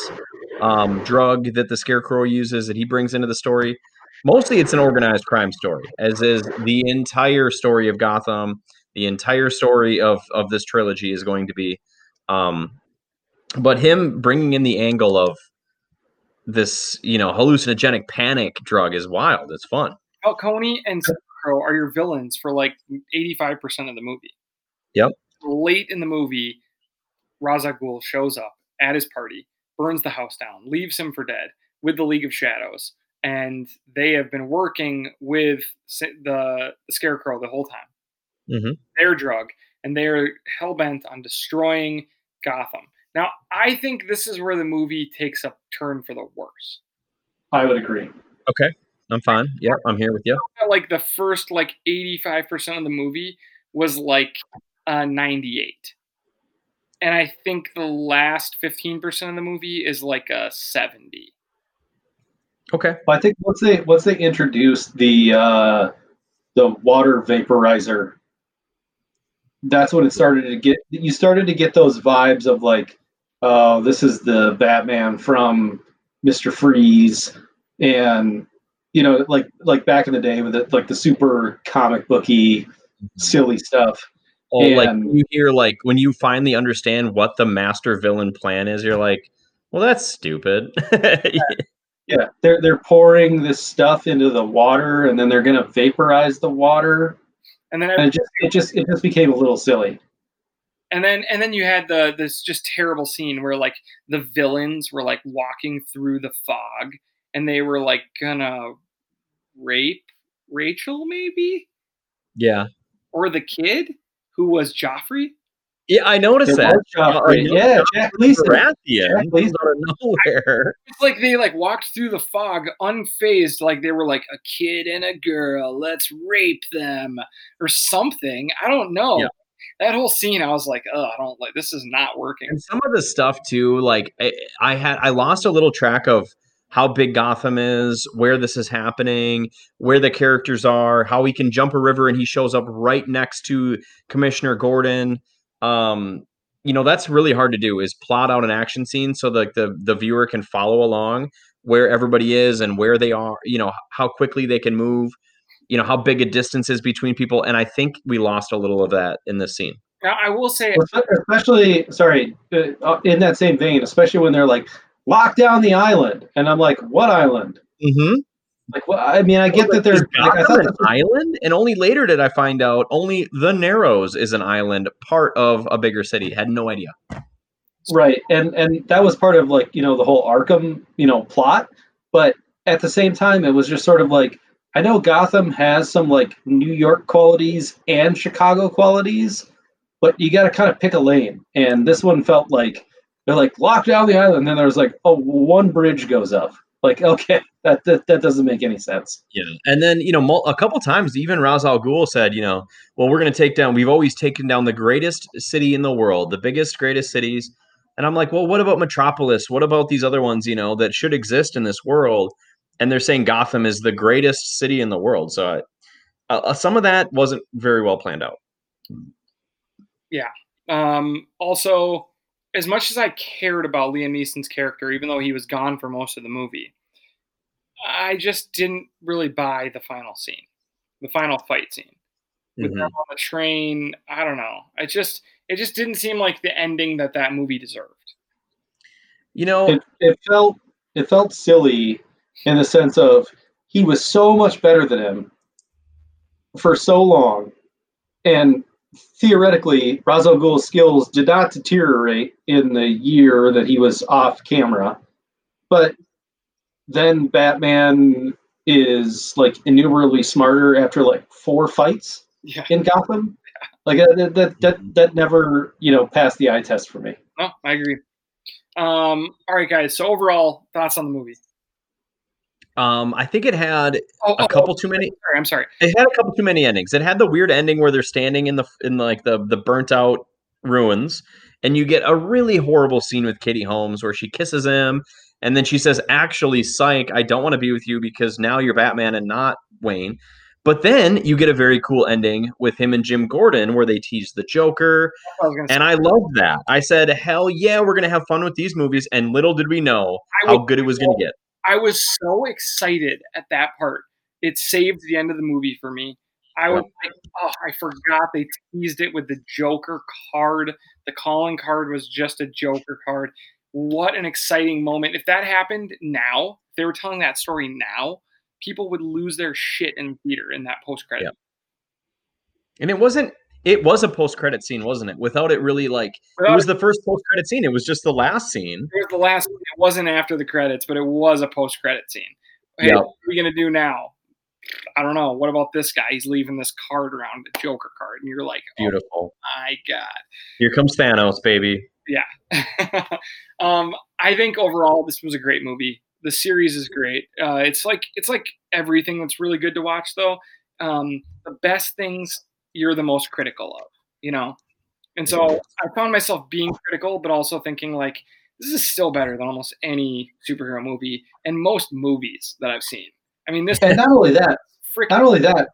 um, drug that the Scarecrow uses that he brings into the story. Mostly, it's an organized crime story, as is the entire story of Gotham. The entire story of of this trilogy is going to be, um, but him bringing in the angle of this, you know, hallucinogenic panic drug is wild. It's fun. Falcone and Scarecrow are your villains for like 85% of the movie. Yep. Late in the movie, Ghul shows up at his party, burns the house down, leaves him for dead with the League of Shadows, and they have been working with the, the Scarecrow the whole time. Mhm. Their drug, and they're hell bent on destroying Gotham. Now, I think this is where the movie takes a turn for the worse. I would agree. Okay, I'm fine. Yeah, I'm here with you. like the first like 85% of the movie was like uh, 98 and i think the last 15% of the movie is like a 70 Okay. Well, I think once they once they introduced the uh, the water vaporizer, that's when it started to get. You started to get those vibes of like, oh, this is the Batman from Mister Freeze, and you know, like like back in the day with it, like the super comic booky, silly stuff. Oh, like And- when you hear like when you finally understand what the master villain plan is, you're like, well, that's stupid. Yeah, they're they're pouring this stuff into the water, and then they're gonna vaporize the water, And then and it just it just it just became a little silly. and then and then you had the this just terrible scene where like the villains were like walking through the fog and they were like gonna rape Rachel maybe yeah, or the kid who was Joffrey. Yeah, I noticed There that. was Joffrey. I yeah, Joffrey Jack Gleeson. Baratheon Jack comes out of nowhere. It's like they like walked through the fog unfazed, like they were like a kid and a girl. Let's rape them or something. I don't know. Yeah. That whole scene, I was like, oh, I don't like. This is not working. And some of the stuff too, like I, I had, I lost a little track of how big Gotham is, where this is happening, where the characters are, how he can jump a river and he shows up right next to Commissioner Gordon. Um, you know, that's really hard to do is plot out an action scene so that the the viewer can follow along where everybody is and where they are, you know, how quickly they can move, you know, how big a distance is between people. And I think we lost a little of that in this scene. Now, I will say, especially sorry uh, in that same vein especially when they're like lock down the island and i'm like what island Mm-hmm. Like well, i mean i get that they're Is like, i thought an was- island, and only later did I find out only the Narrows is an island, part of a bigger city. Had no idea. right. And and that was part of like you know the whole arkham you know plot. But at the same time it was just sort of like i know gotham has some like new york qualities and chicago qualities but you got to kind of pick a lane. And this one felt like they're like lock down the island and then there was like oh one bridge goes up like okay that that, that doesn't make any sense Yeah, and then you know a couple times even Ra's al Ghul said, you know, well we're going to take down. We've always taken down the greatest city in the world, the biggest, greatest cities. And I'm like, well, what about Metropolis? What about these other ones? You know, that should exist in this world. And they're saying Gotham is the greatest city in the world. So I, uh, some of that wasn't very well planned out. Yeah. Um, also, as much as I cared about Liam Neeson's character, even though he was gone for most of the movie, I just didn't really buy the final scene, the final fight scene. with Mhm. them on the train. I don't know. It just it just didn't seem like the ending that that movie deserved. You know, it, it felt it felt silly in the sense of he was so much better than him for so long, and theoretically, Ra's al Ghul's skills did not deteriorate in the year that he was off camera, but then Batman is like innumerably smarter after like four fights Yeah. in Gotham. Like that, that, that, that never, you know, passed the eye test for me. No, I agree. Um, all right, guys. So overall thoughts on the movie? Um, I think it had Oh, a couple too many. Sorry, I'm sorry. It had a couple too many endings. It had the weird ending where they're standing in the in like the the burnt out ruins, and you get a really horrible scene with Katie Holmes where she kisses him, and then she says, "Actually, psych, I don't want to be with you because now you're Batman and not Wayne." But then you get a very cool ending with him and Jim Gordon where they tease the Joker, I was gonna say, and I loved that. I said, "Hell yeah, we're gonna have fun with these movies." And little did we know how good it was gonna get. I was so excited at that part. It saved the end of the movie for me. I was like, oh, I forgot they teased it with the Joker card. The calling card was just a Joker card. What an exciting moment. If that happened now, if they were telling that story now, people would lose their shit in the theater in that post credit. Yep. And it wasn't. It was a post credit scene, wasn't it? Without it really like it was the first post credit scene. It was just the last scene. It was the last. It wasn't after the credits, but it was a post credit scene. Hey, Yep. what are we gonna do now? I don't know. What about this guy? He's leaving this card around, the Joker card, and you're like, oh Beautiful. my god. Here comes Thanos, baby. Yeah. um, I think overall this was a great movie. The series is great. Uh, it's like it's like everything that's really good to watch though. Um, the best things you're the most critical of, you know. And so I found myself being critical, but also thinking like this is still better than almost any superhero movie and most movies that I've seen. I mean, this And not only that, not only that,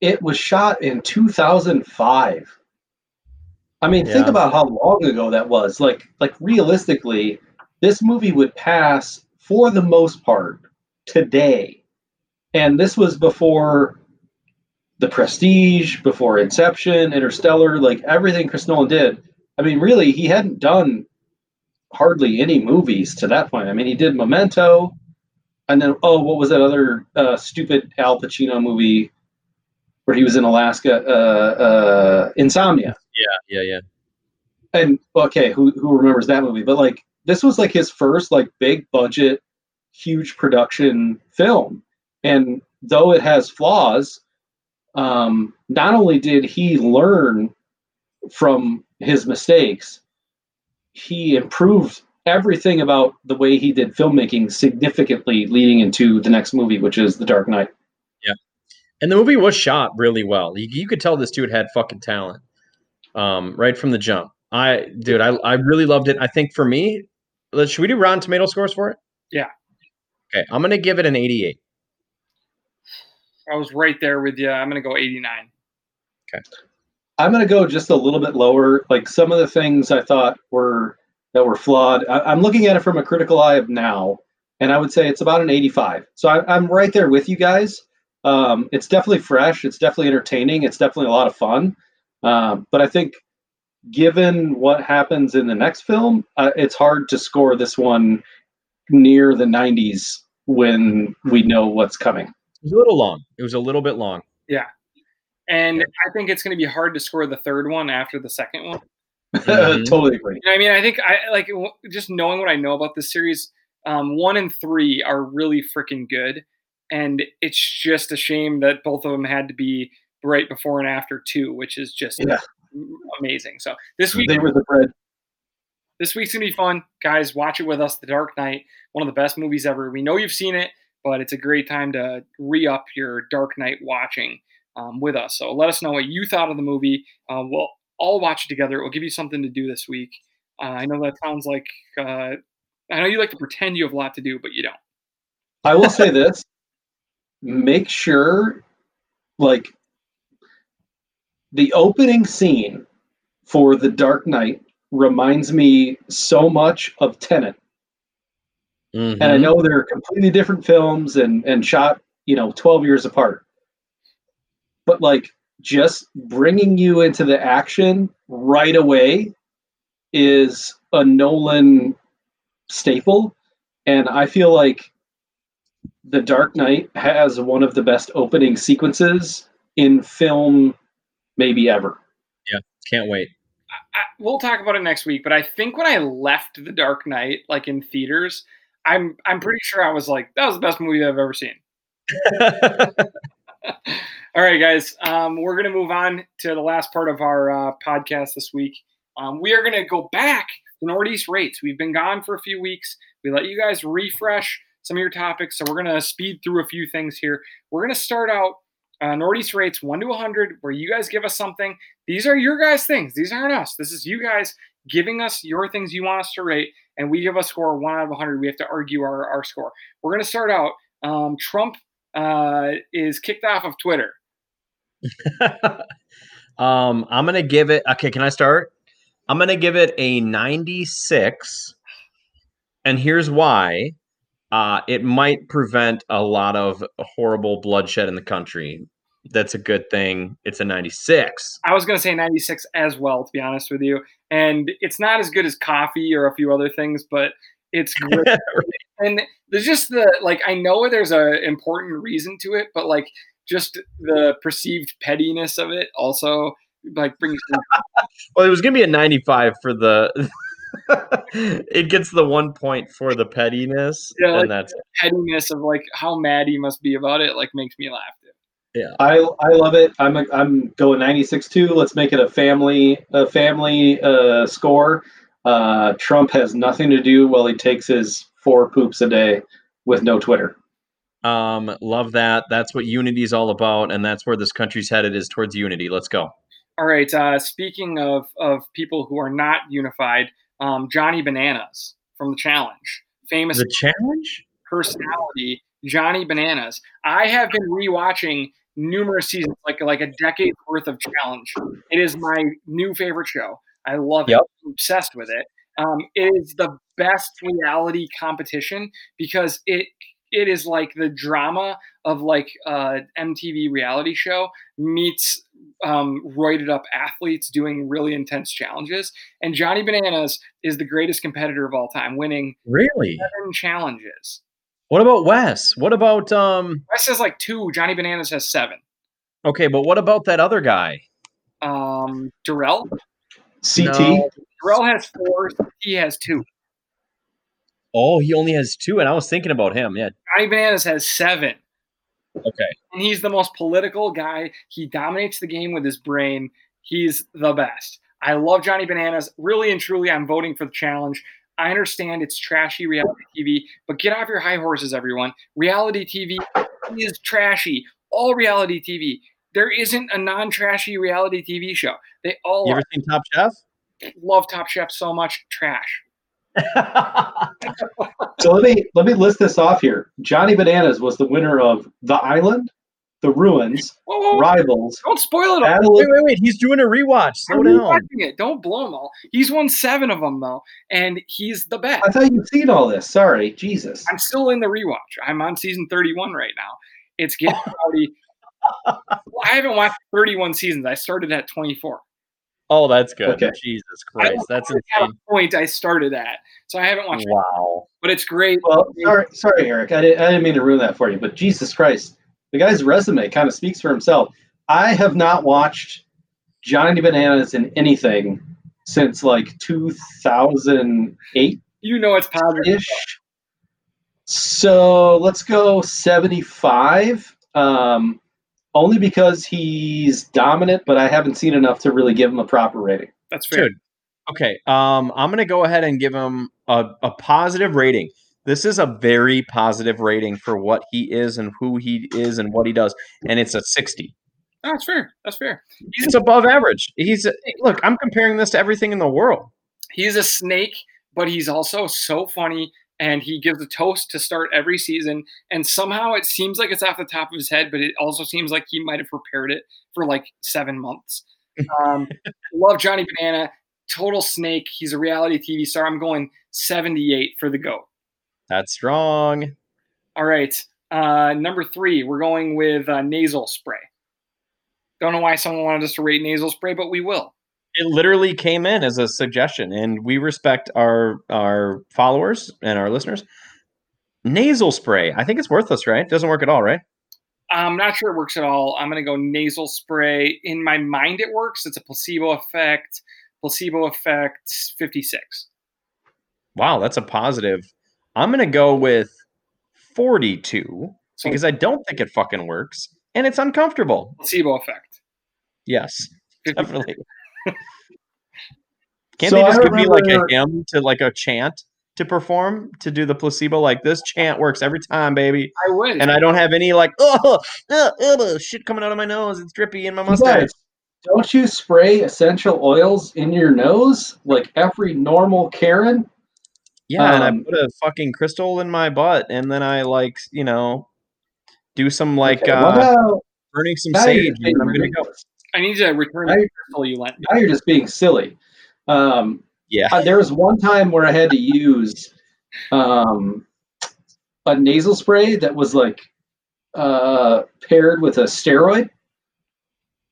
it was shot in 2005. I mean, think about how long ago that was. Like, like realistically, this movie would pass for the most part today, and this was before The Prestige, before Inception, Interstellar, like everything Chris Nolan did. I mean, really, he hadn't done hardly any movies to that point. I mean, he did Memento, and then oh, what was that other uh, stupid Al Pacino movie where he was in Alaska? Uh, uh, Insomnia. Yeah, yeah, yeah. And okay, who who remembers that movie? But like, this was like his first like big budget, huge production film, and though it has flaws, um, not only did he learn from his mistakes, he improved everything about the way he did filmmaking significantly leading into the next movie, which is The Dark Knight. Yeah. And the movie was shot really well. You, you could tell this dude had fucking talent um, right from the jump. I, dude, I, I really loved it. I think for me, should we do Rotten Tomato scores for it? Yeah. Okay. I'm going to give it an 88. I was right there with you. I'm going to go 89. Okay. I'm going to go just a little bit lower. Like some of the things I thought were that were flawed. I, am looking at it from a critical eye of now, and I would say it's about an 85. So I, am right there with you guys. Um, it's definitely fresh. It's definitely entertaining. It's definitely a lot of fun. Um, but I think, given what happens in the next film, uh, it's hard to score this one near the 90s when we know what's coming. It was a little long. It was a little bit long. Yeah. And I think it's going to be hard to score the third one after the second one. Mm-hmm. totally agree. I mean, I think I like just knowing what I know about this series. Um, one and three are really freaking good, and it's just a shame that both of them had to be right before and after two, which is just yeah. amazing. So this week they were the bread. This week's gonna be fun, guys. Watch it with us. The Dark Knight, one of the best movies ever. We know you've seen it, but it's a great time to re up your Dark Knight watching um, with us. So let us know what you thought of the movie. Uh, we'll all watch it together. It will give you something to do this week. Uh, I know that sounds like uh, I know you like to pretend you have a lot to do, but you don't. I will say this: make sure, like, the opening scene for The Dark Knight reminds me so much of Tenet. Mm-hmm. And I know they're completely different films and and shot, you know, 12 years apart. But like just bringing you into the action right away is a Nolan staple. And I feel like The Dark Knight has one of the best opening sequences in film, maybe ever. Yeah, can't wait. I, we'll talk about it next week, but I think when I left The Dark Knight, like in theaters, I'm I'm pretty sure I was like, that was the best movie I've ever seen. All right, guys. Um, we're to move on to the last part of our uh, podcast this week. Um, we are to go back to Northeast rates. We've been gone for a few weeks. We let you guys refresh some of your topics, so we're to speed through a few things here. We're to start out uh, Northeast rates one to 100, where you guys give us something. These are your guys' things. These aren't us. This is you guys giving us your things you want us to rate, and we give a score one out of 100. We have to argue our, our score. We're going to start out. Um, Trump uh, is kicked off of Twitter. um, I'm gonna give it. Okay, can I start? I'm gonna give it a 96, and here's why. Uh, it might prevent a lot of horrible bloodshed in the country. That's a good thing. It's a 96. I was going to say 96 as well, to be honest with you. And it's not as good as coffee or a few other things, but it's great. and there's just the like I know there's a important reason to it, but like just the perceived pettiness of it also like brings well it was gonna be a 95 for the it gets the one point for the pettiness yeah like that's pettiness of like how mad he must be about it like makes me laugh yeah i i love it i'm a, i'm going 96 2. let's make it a family a family uh score uh trump has nothing to do while he takes his four poops a day with no twitter um, love that. That's what unity is all about, and that's where this country's headed is towards unity. Let's go. All right. Uh, speaking of of people who are not unified, um, Johnny Bananas from the Challenge, famous the Challenge personality, Johnny Bananas. I have been rewatching numerous seasons, like like a decade worth of Challenge. It is my new favorite show. I love yep. it. I'm obsessed with it. Um, it is the best reality competition because it it is like the drama of like uh, MTV reality show meets um, roided up athletes doing really intense challenges. And Johnny Bananas is the greatest competitor of all time, winning Really? seven challenges. What about Wes? What about um? Wes has like two. Johnny Bananas has seven. Okay, but what about that other guy? Um, Darrell. CT. No. Darrell has four. He has two. Oh, he only has two, and I was thinking about him. Yeah. Johnny Bananas has seven. Okay. And he's the most political guy. He dominates the game with his brain. He's the best. I love Johnny Bananas. Really and truly, I'm voting for the challenge. I understand it's trashy reality TV, but get off your high horses, everyone. Reality TV is trashy. All reality TV. There isn't a non trashy reality TV show. They all You ever seen Top Chef? love Top Chef so much. Trash. So let me let me list this off here. Johnny Bananas was the winner of The Island, The Ruins, Whoa, whoa, whoa. Rivals, Don't spoil it all. Wait, wait, wait. He's doing a rewatch. Slow I'm down. it. Don't blow them all. He's won seven of them though, and he's the best. I thought you'd seen all this. Sorry, Jesus. I'm still in the rewatch. I'm on season 31 right now. It's getting rowdy. Well, I haven't watched 31 seasons. I started at 24. Oh, that's good. Okay. Jesus Christ, that's know at a insane. point I started at, so I haven't watched. it, Wow. but it's great. Well, sorry, sorry, Eric. I didn't, I didn't mean to ruin that for you, but Jesus Christ, the guy's resume kind of speaks for himself. I have not watched Johnny Bananas in anything since like 2008 You know it's positive. So let's go 75. Um, only because he's dominant, but I haven't seen enough to really give him a proper rating. That's fair. Dude. Okay. Um, I'm gonna go ahead and give him a, a positive rating. This is a very positive rating for what he is and who he is and what he does, and it's a 60. No, that's fair. That's fair. He's above average. He's a, look. I'm comparing this to everything in the world. he's a snake, but he's also so funny. And he gives a toast to start every season. And somehow it seems like it's off the top of his head, but it also seems like he might have prepared it for like seven months. Um, love Johnny Banana. Total snake. He's a reality TV star. I'm going 78 for the GOAT. That's strong. All right. Uh, number three, we're going with uh, nasal spray. Don't know why someone wanted us to rate nasal spray, but we will. It literally came in as a suggestion, and we respect our our followers and our listeners. Nasal spray. I think it's worthless, right? Doesn't work at all, right? I'm not sure it works at all. I'm going to go nasal spray. In my mind, it works. It's a placebo effect. Placebo effect 56. Wow, that's a positive. I'm gonna go with 42 because I don't think it fucking works, and it's uncomfortable. placebo effect. Yes, definitely. Can't So they just give me like a hymn to like a chant to perform to do the placebo? Like this chant works every time, baby. I would. And I don't have any like oh, uh, uh, shit coming out of my nose. It's drippy in my You mustache. guys, don't you spray essential oils in your nose like every normal Karen? Yeah, and I Um, put a fucking crystal in my butt, and then I like you know do some like Okay, uh, well, now, burning some sage, and I'm gonna go. I need to return I- the crystal you lent me. Now you're just being silly. Um, Yeah. uh, there was one time where I had to use um, a nasal spray that was like uh, paired with a steroid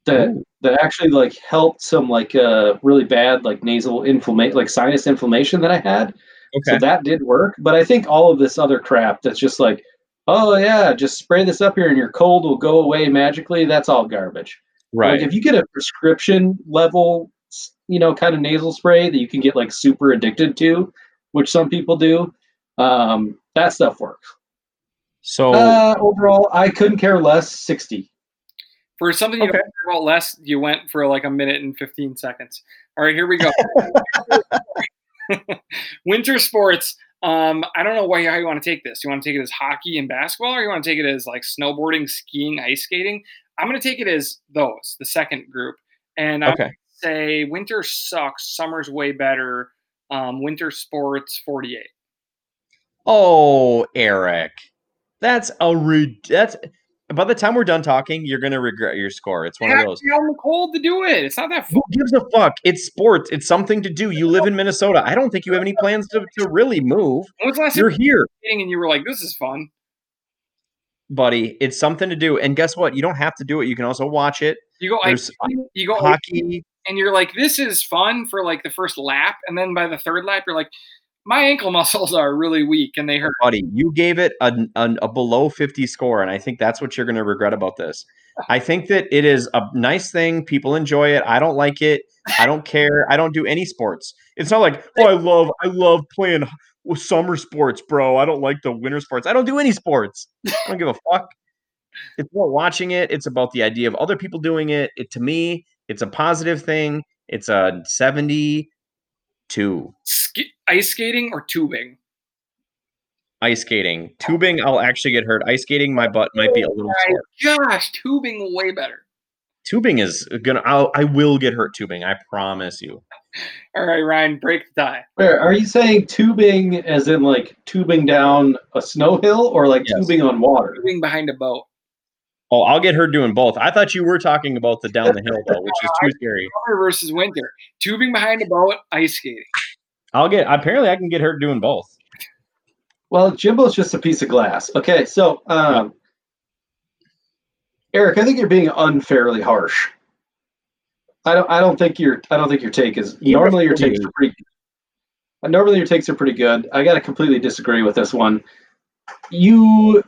that Ooh. that actually like helped some like uh, really bad like nasal inflammation like sinus inflammation that I had. Okay. So that did work. But I think all of this other crap that's just like, oh yeah, just spray this up here and your cold will go away magically. That's all garbage. right. Like if you get a prescription level, you know, kind of nasal spray that you can get like super addicted to, which some people do, um, that stuff works. so Uh, overall, I couldn't care less. Sixty. For something you Okay. don't care about less, you went for like a minute and 15 seconds. All right, here we go. Winter sports. Um, I don't know why, how you want to take this. You want to take it as hockey and basketball, or you want to take it as like snowboarding, skiing, ice skating? I'm going to take it as those, the second group. And I okay. say winter sucks, summer's way better. Um, winter sports, 48. Oh, Eric, that's a re- that's. By the time we're done talking, you're gonna regret your score. It's one of those. to be out the cold to do it. It's not that fun. Who gives a fuck? It's sports. It's something to do. You live in Minnesota. I don't think you have any plans to, to really move. When last You're here. and you were like, this is fun? buddy. It's something to do. And guess what? You don't have to do it. You can also watch it. You go, There's you go, hockey. and you're like, this is fun for like the first lap, and then by the third lap, you're like, my ankle muscles are really weak and they hurt. buddy, you gave it a, a, a below 50 score, and I think that's what you're going to regret about this. I think that it is a nice thing. People enjoy it. I don't like it. I don't care. I don't do any sports. It's not like, oh, I love, I love playing summer sports, bro. I don't like the winter sports. I don't do any sports. I don't give a fuck. It's about watching it. It's about the idea of other people doing it. It to me, it's a positive thing. It's a 72 Sk- ice skating or tubing? ice skating. Tubing, I'll actually get hurt. Ice skating, my butt might be a little oh My sore. gosh, tubing way better. Tubing is gonna. I'll, I will get hurt tubing. I promise you. All right, Ryan, break the tie. Where are you saying tubing as in like tubing down a snow hill or like Yes. tubing on water? Tubing behind a boat. Oh, I'll get her doing both. I thought you were talking about the down the hill though, which is too scary. Summer versus winter. Tubing behind a boat, ice skating. I'll get. Apparently, I can get her doing both. Well, Jimbo's just a piece of glass. Okay, so um, Eric, I think you're being unfairly harsh. I don't. I don't think your. I don't think your take is. You Normally, your refer takes are pretty. Normally, your takes are pretty good. I got to completely disagree with this one. You,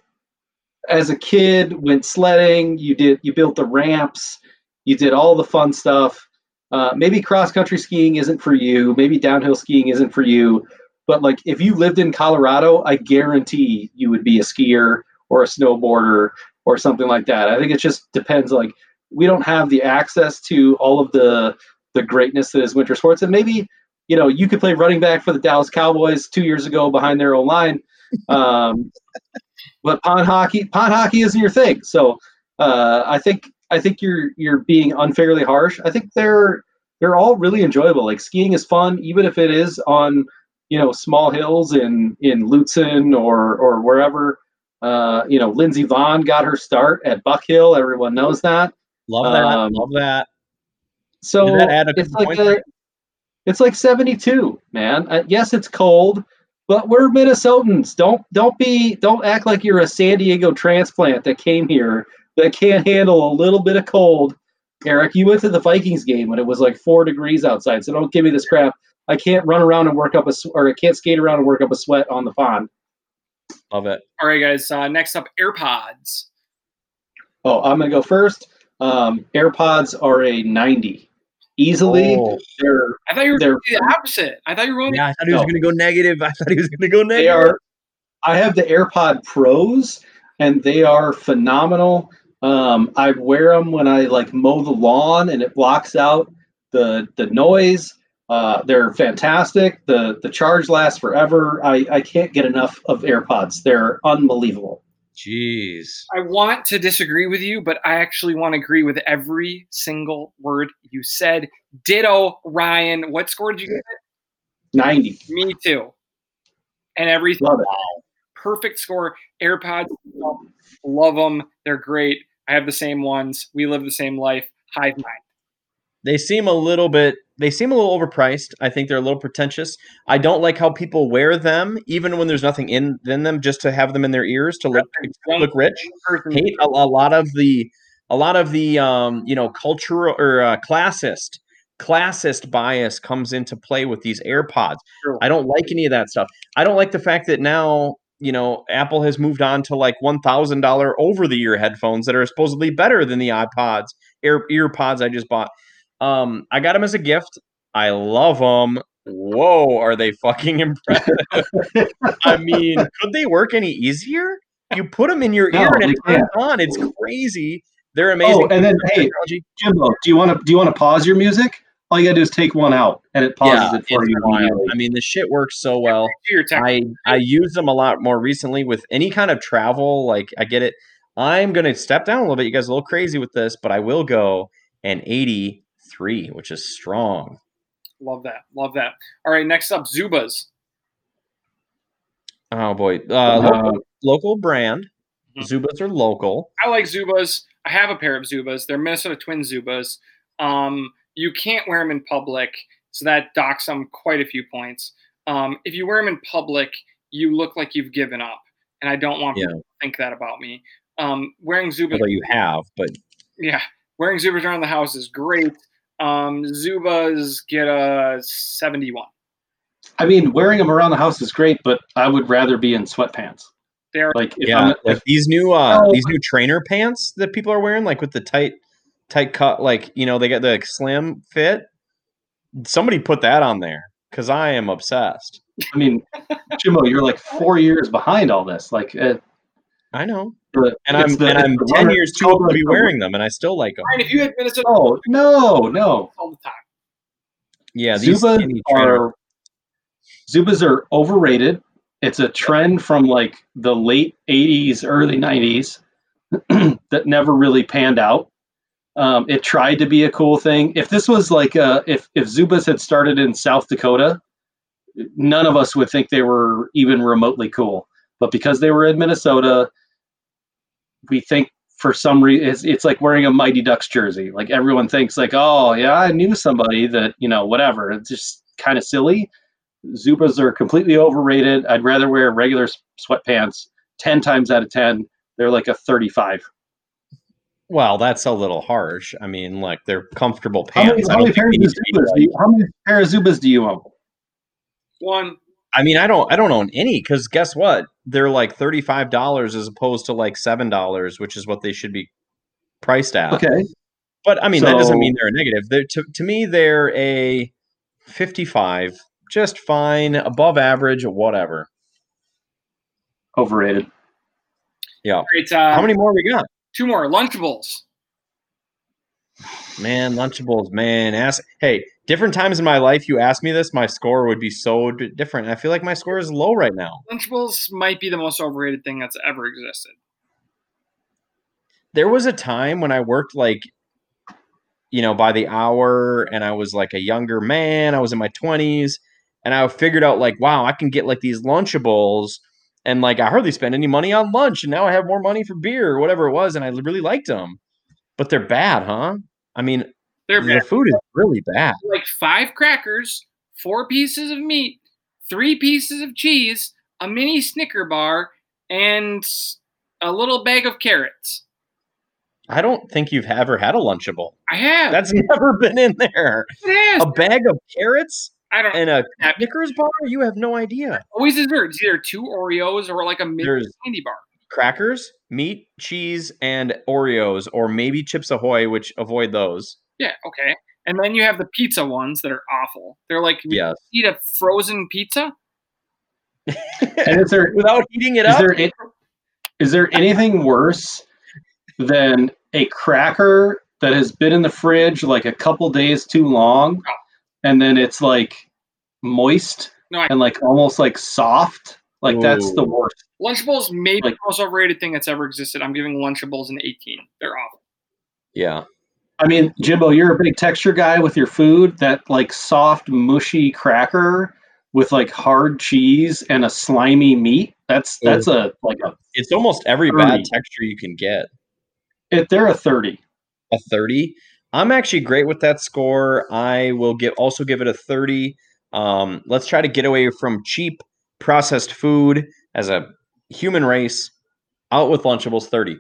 as a kid, went sledding. You did. You built the ramps. You did all the fun stuff. Uh, maybe cross country skiing isn't for you. Maybe downhill skiing isn't for you. But like, if you lived in Colorado, I guarantee you would be a skier or a snowboarder or something like that. I think it just depends. Like, we don't have the access to all of the the greatness that is winter sports, and maybe you know you could play running back for the Dallas Cowboys two years ago behind their own line. Um, but pond hockey, pond hockey isn't your thing. So uh, I think I think you're you're being unfairly harsh. I think they're they're all really enjoyable. Like skiing is fun, even if it is on you know small hills in in Lutsen or or wherever. Uh, you know, Lindsey Vonn got her start at Buck Hill. Everyone knows that. Love that. Um, love that. So that it's like a, it's like 72, man. Uh, yes, it's cold, but we're Minnesotans. Don't don't be don't act like you're a San Diego transplant that came here that can't handle a little bit of cold. Eric, you went to the Vikings game when it was like four degrees outside, so don't give me this crap. I can't run around and work up a or I can't skate around and work up a sweat on the pond. Love it. All right, guys. Uh, next up, AirPods. Oh, I'm gonna go first. Um, AirPods are a 90, easily. Oh, They're I thought you were They're- going to the opposite. I thought you were going. yeah, I thought he was No. going to go negative. I thought he was going to go negative. they are i have the airpod pros and they are phenomenal um, i wear them when i like mow the lawn and it blocks out the the noise uh, they're fantastic the the charge lasts forever I, I can't get enough of airpods they're unbelievable Jeez. I want to disagree with you, but I actually want to agree with every single word you said. Ditto, Ryan. What score did you get? 90 Me too. And everything. love it Perfect score. AirPods. Love them. They're great. I have the same ones. We live the same life. Hive mind. They seem a little bit. They seem a little overpriced. I think they're a little pretentious. I don't like how people wear them, even when there's nothing in, in them, just to have them in their ears to look look rich. Hate a, a lot of the a lot of the um you know cultural or uh, classist classist bias comes into play with these AirPods. I don't like any of that stuff. I don't like the fact that now you know Apple has moved on to like one thousand dollar over the ear headphones that are supposedly better than the iPods ear earpods I just bought. Um, I got them as a gift. I love them. Whoa, are they fucking impressive? I mean, could they work any easier? You put them in your no, ear and it turns on. It's crazy. They're oh, amazing. Oh, and then hey, Jimbo, do you want to do you want to pause your music? All you gotta do is take one out, and it pauses yeah, it for you. I mean, the shit works so well. I I use them a lot more recently with any kind of travel. Like I get it. I'm gonna step down a little bit. You guys are a little crazy with this, but I will go. And 80 three, which is strong. Love that. Love that. All right, next up, Zubaz. Oh boy, uh, local, local, brand. Mm-hmm. Zubaz are local. I like Zubaz. I have a pair of Zubaz. They're Minnesota Twin Zubaz. Um, you can't wear them in public, so that docks them quite a few points. Um, if you wear them in public, you look like you've given up, and I don't want yeah. people to think that about me. Um, wearing Zubaz, although you have, but yeah, wearing Zubaz around the house is great. Um, Zubaz get a 71. I mean, wearing them around the house is great, but I would rather be in sweatpants. They're Like, if yeah, I'm, like if, these new uh Oh. these new trainer pants that people are wearing, like with the tight tight cut, like you know they got the slim fit. Somebody put that on there because I am obsessed. I mean, Jimbo, you're like four years behind all this. Like, uh, I know, the- and I'm the- and I'm ten runner- years too old to be wearing them, and I still like them. Brian, if you had Minnesota Oh no, no. all the time, Yeah, these Zubaz are Zubaz are overrated. It's a trend from like the late '80s, early '90s that never really panned out. Um, it tried to be a cool thing. If this was like uh if if Zubaz had started in South Dakota, none of us would think they were even remotely cool. But because they were in Minnesota, we think for some reason it's, it's like wearing a Mighty Ducks jersey. Like everyone thinks like, oh yeah, I knew somebody that you know whatever. It's just kind of silly. Zubaz are completely overrated. I'd rather wear regular sweatpants. Ten times out of ten, they're like a thirty-five. Well, that's a little harsh. I mean, like they're comfortable How many, pants. How many pairs of need Zubaz? Do you, how many pair of Zubaz do you own? one I mean, I don't I don't own any because guess what? They're like thirty five dollars as opposed to like seven dollars, which is what they should be priced at. Okay, But I mean, that doesn't mean they're a negative. They're to to me they're a fifty five, just fine, above average, whatever. overrated. Yeah. great. Uh, How many more we got? Two more Lunchables. Man, Lunchables, man. Ask hey, different times in my life you ask me this, my score would be so d- different. I feel like my score is low right now. Lunchables might be the most overrated thing that's ever existed. there was a time when I worked like, you know, by the hour and I was like a younger man. I was in my 20s and I figured out like, wow, I can get like these Lunchables and like I hardly spend any money on lunch and now I have more money for beer or whatever it was and I really liked them. But they're bad, huh? I mean, They're the bad. food is really bad. like five crackers, four pieces of meat, three pieces of cheese, a mini Snicker bar, and a little bag of carrots. I don't think you've ever had a Lunchable. I have. That's never been in there. A bag of carrots I don't and a. Snickers bar? You have no idea. Always dessert. It's either two Oreos or like a mini candy bar. crackers, meat, cheese, and Oreos, or maybe Chips Ahoy, which avoid those. Yeah, okay. And then you have the pizza ones that are awful. They're like you Yes. eat a frozen pizza. And is there Without heating it is up. there a- there anything worse than a cracker that has been in the fridge like a couple days too long, oh. and then it's like moist No, I, and like almost like soft? Like that's the Ooh. worst. Lunchables may be Like- the most overrated thing that's ever existed. I'm giving Lunchables an 18. They're awful. yeah. I mean, Jimbo, you're a big texture guy with your food. That like soft, mushy cracker with like hard cheese and a slimy meat. That's that's a like a It's almost every bad texture you can get. If they're a thirty. A 30. I'm actually great with that score. I will give also give it a 30. Um, let's try to get away from cheap processed food as a human race. Out with Lunchables 30.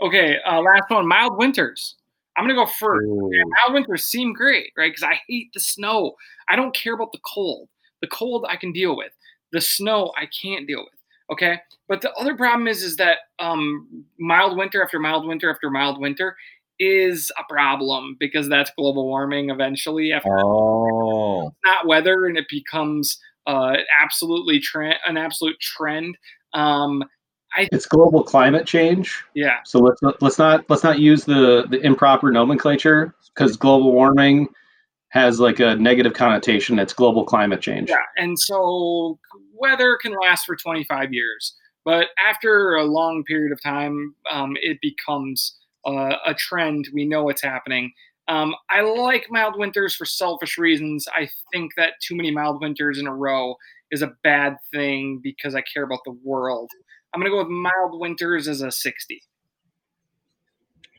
Okay, uh, last one. Mild winters. I'm gonna go first. Ooh. Mild winters seem great, right? Because I hate the snow. I don't care about the cold. The cold I can deal with. The snow I can't deal with. Okay, but the other problem is, is that um, mild winter after mild winter after mild winter is a problem because that's global warming. Eventually, after Oh. not weather, and it becomes uh, absolutely trend, an absolute trend. Um, It's global climate change. yeah, So let's let's not let's not use the the improper nomenclature because global warming has like a negative connotation. It's global climate change. Yeah, and so weather can last for 25 years, but after a long period of time, um, it becomes uh, a trend. We know what's happening. Um, I like mild winters for selfish reasons. I think that too many mild winters in a row is a bad thing because I care about the world. I'm gonna go with mild winters as a 60.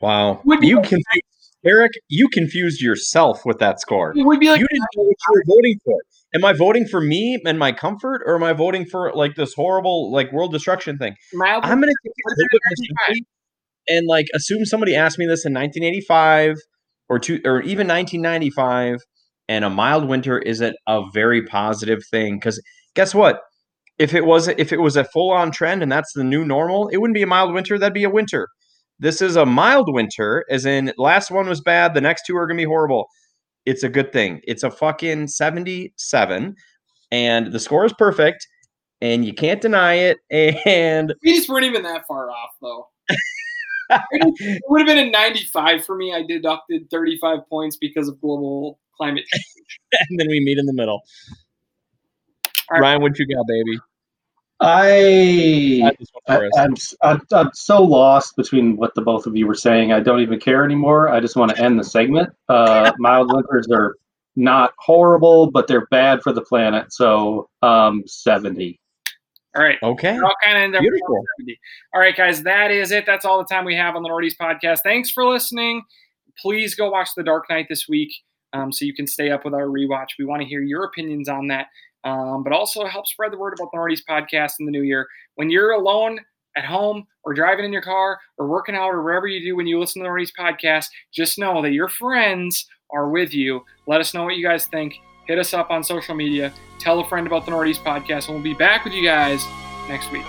Wow. Would You confused Eric, you confused yourself with that score. It would be like you didn't know what you were voting for. am I voting for me and my comfort, or am I voting for like this horrible like world destruction thing? Mild I'm gonna take a little bit more and like assume somebody asked me this in 1985 or two or even 1995, and a mild winter isn't a very positive thing because guess what? If it was if it was a full on trend and that's the new normal, it wouldn't be a mild winter. That'd be a winter. This is a mild winter, as in last one was bad, the next two are gonna be horrible. It's a good thing. It's a fucking 77, and the score is perfect, and you can't deny it. And We just weren't even that far off, though. it would have been a 95 for me. I deducted 35 points because of global climate change. and then we meet in the middle. All right. Ryan, what you got, baby? I, Add this one I for us. I'm, s- I'm I'm so lost between what the both of you were saying. I don't even care anymore. I just want to end the segment. Uh, mild winters are not horrible, but they're bad for the planet. So um, seventy. All right. Okay. We're all kind of in there. Beautiful. All right, guys, that is it. That's all the time we have on the Northeast podcast. Thanks for listening. Please go watch The Dark Knight this week um, so you can stay up with our rewatch. We want to hear your opinions on that, um, but also help spread the word about the Northeast podcast in the new year. When you're alone at home or driving in your car or working out or wherever you do when you listen to the Northeast podcast, just know that your friends are with you. Let us know what you guys think. Hit us up on social media. Tell a friend about the Northeast podcast, and we'll be back with you guys next week.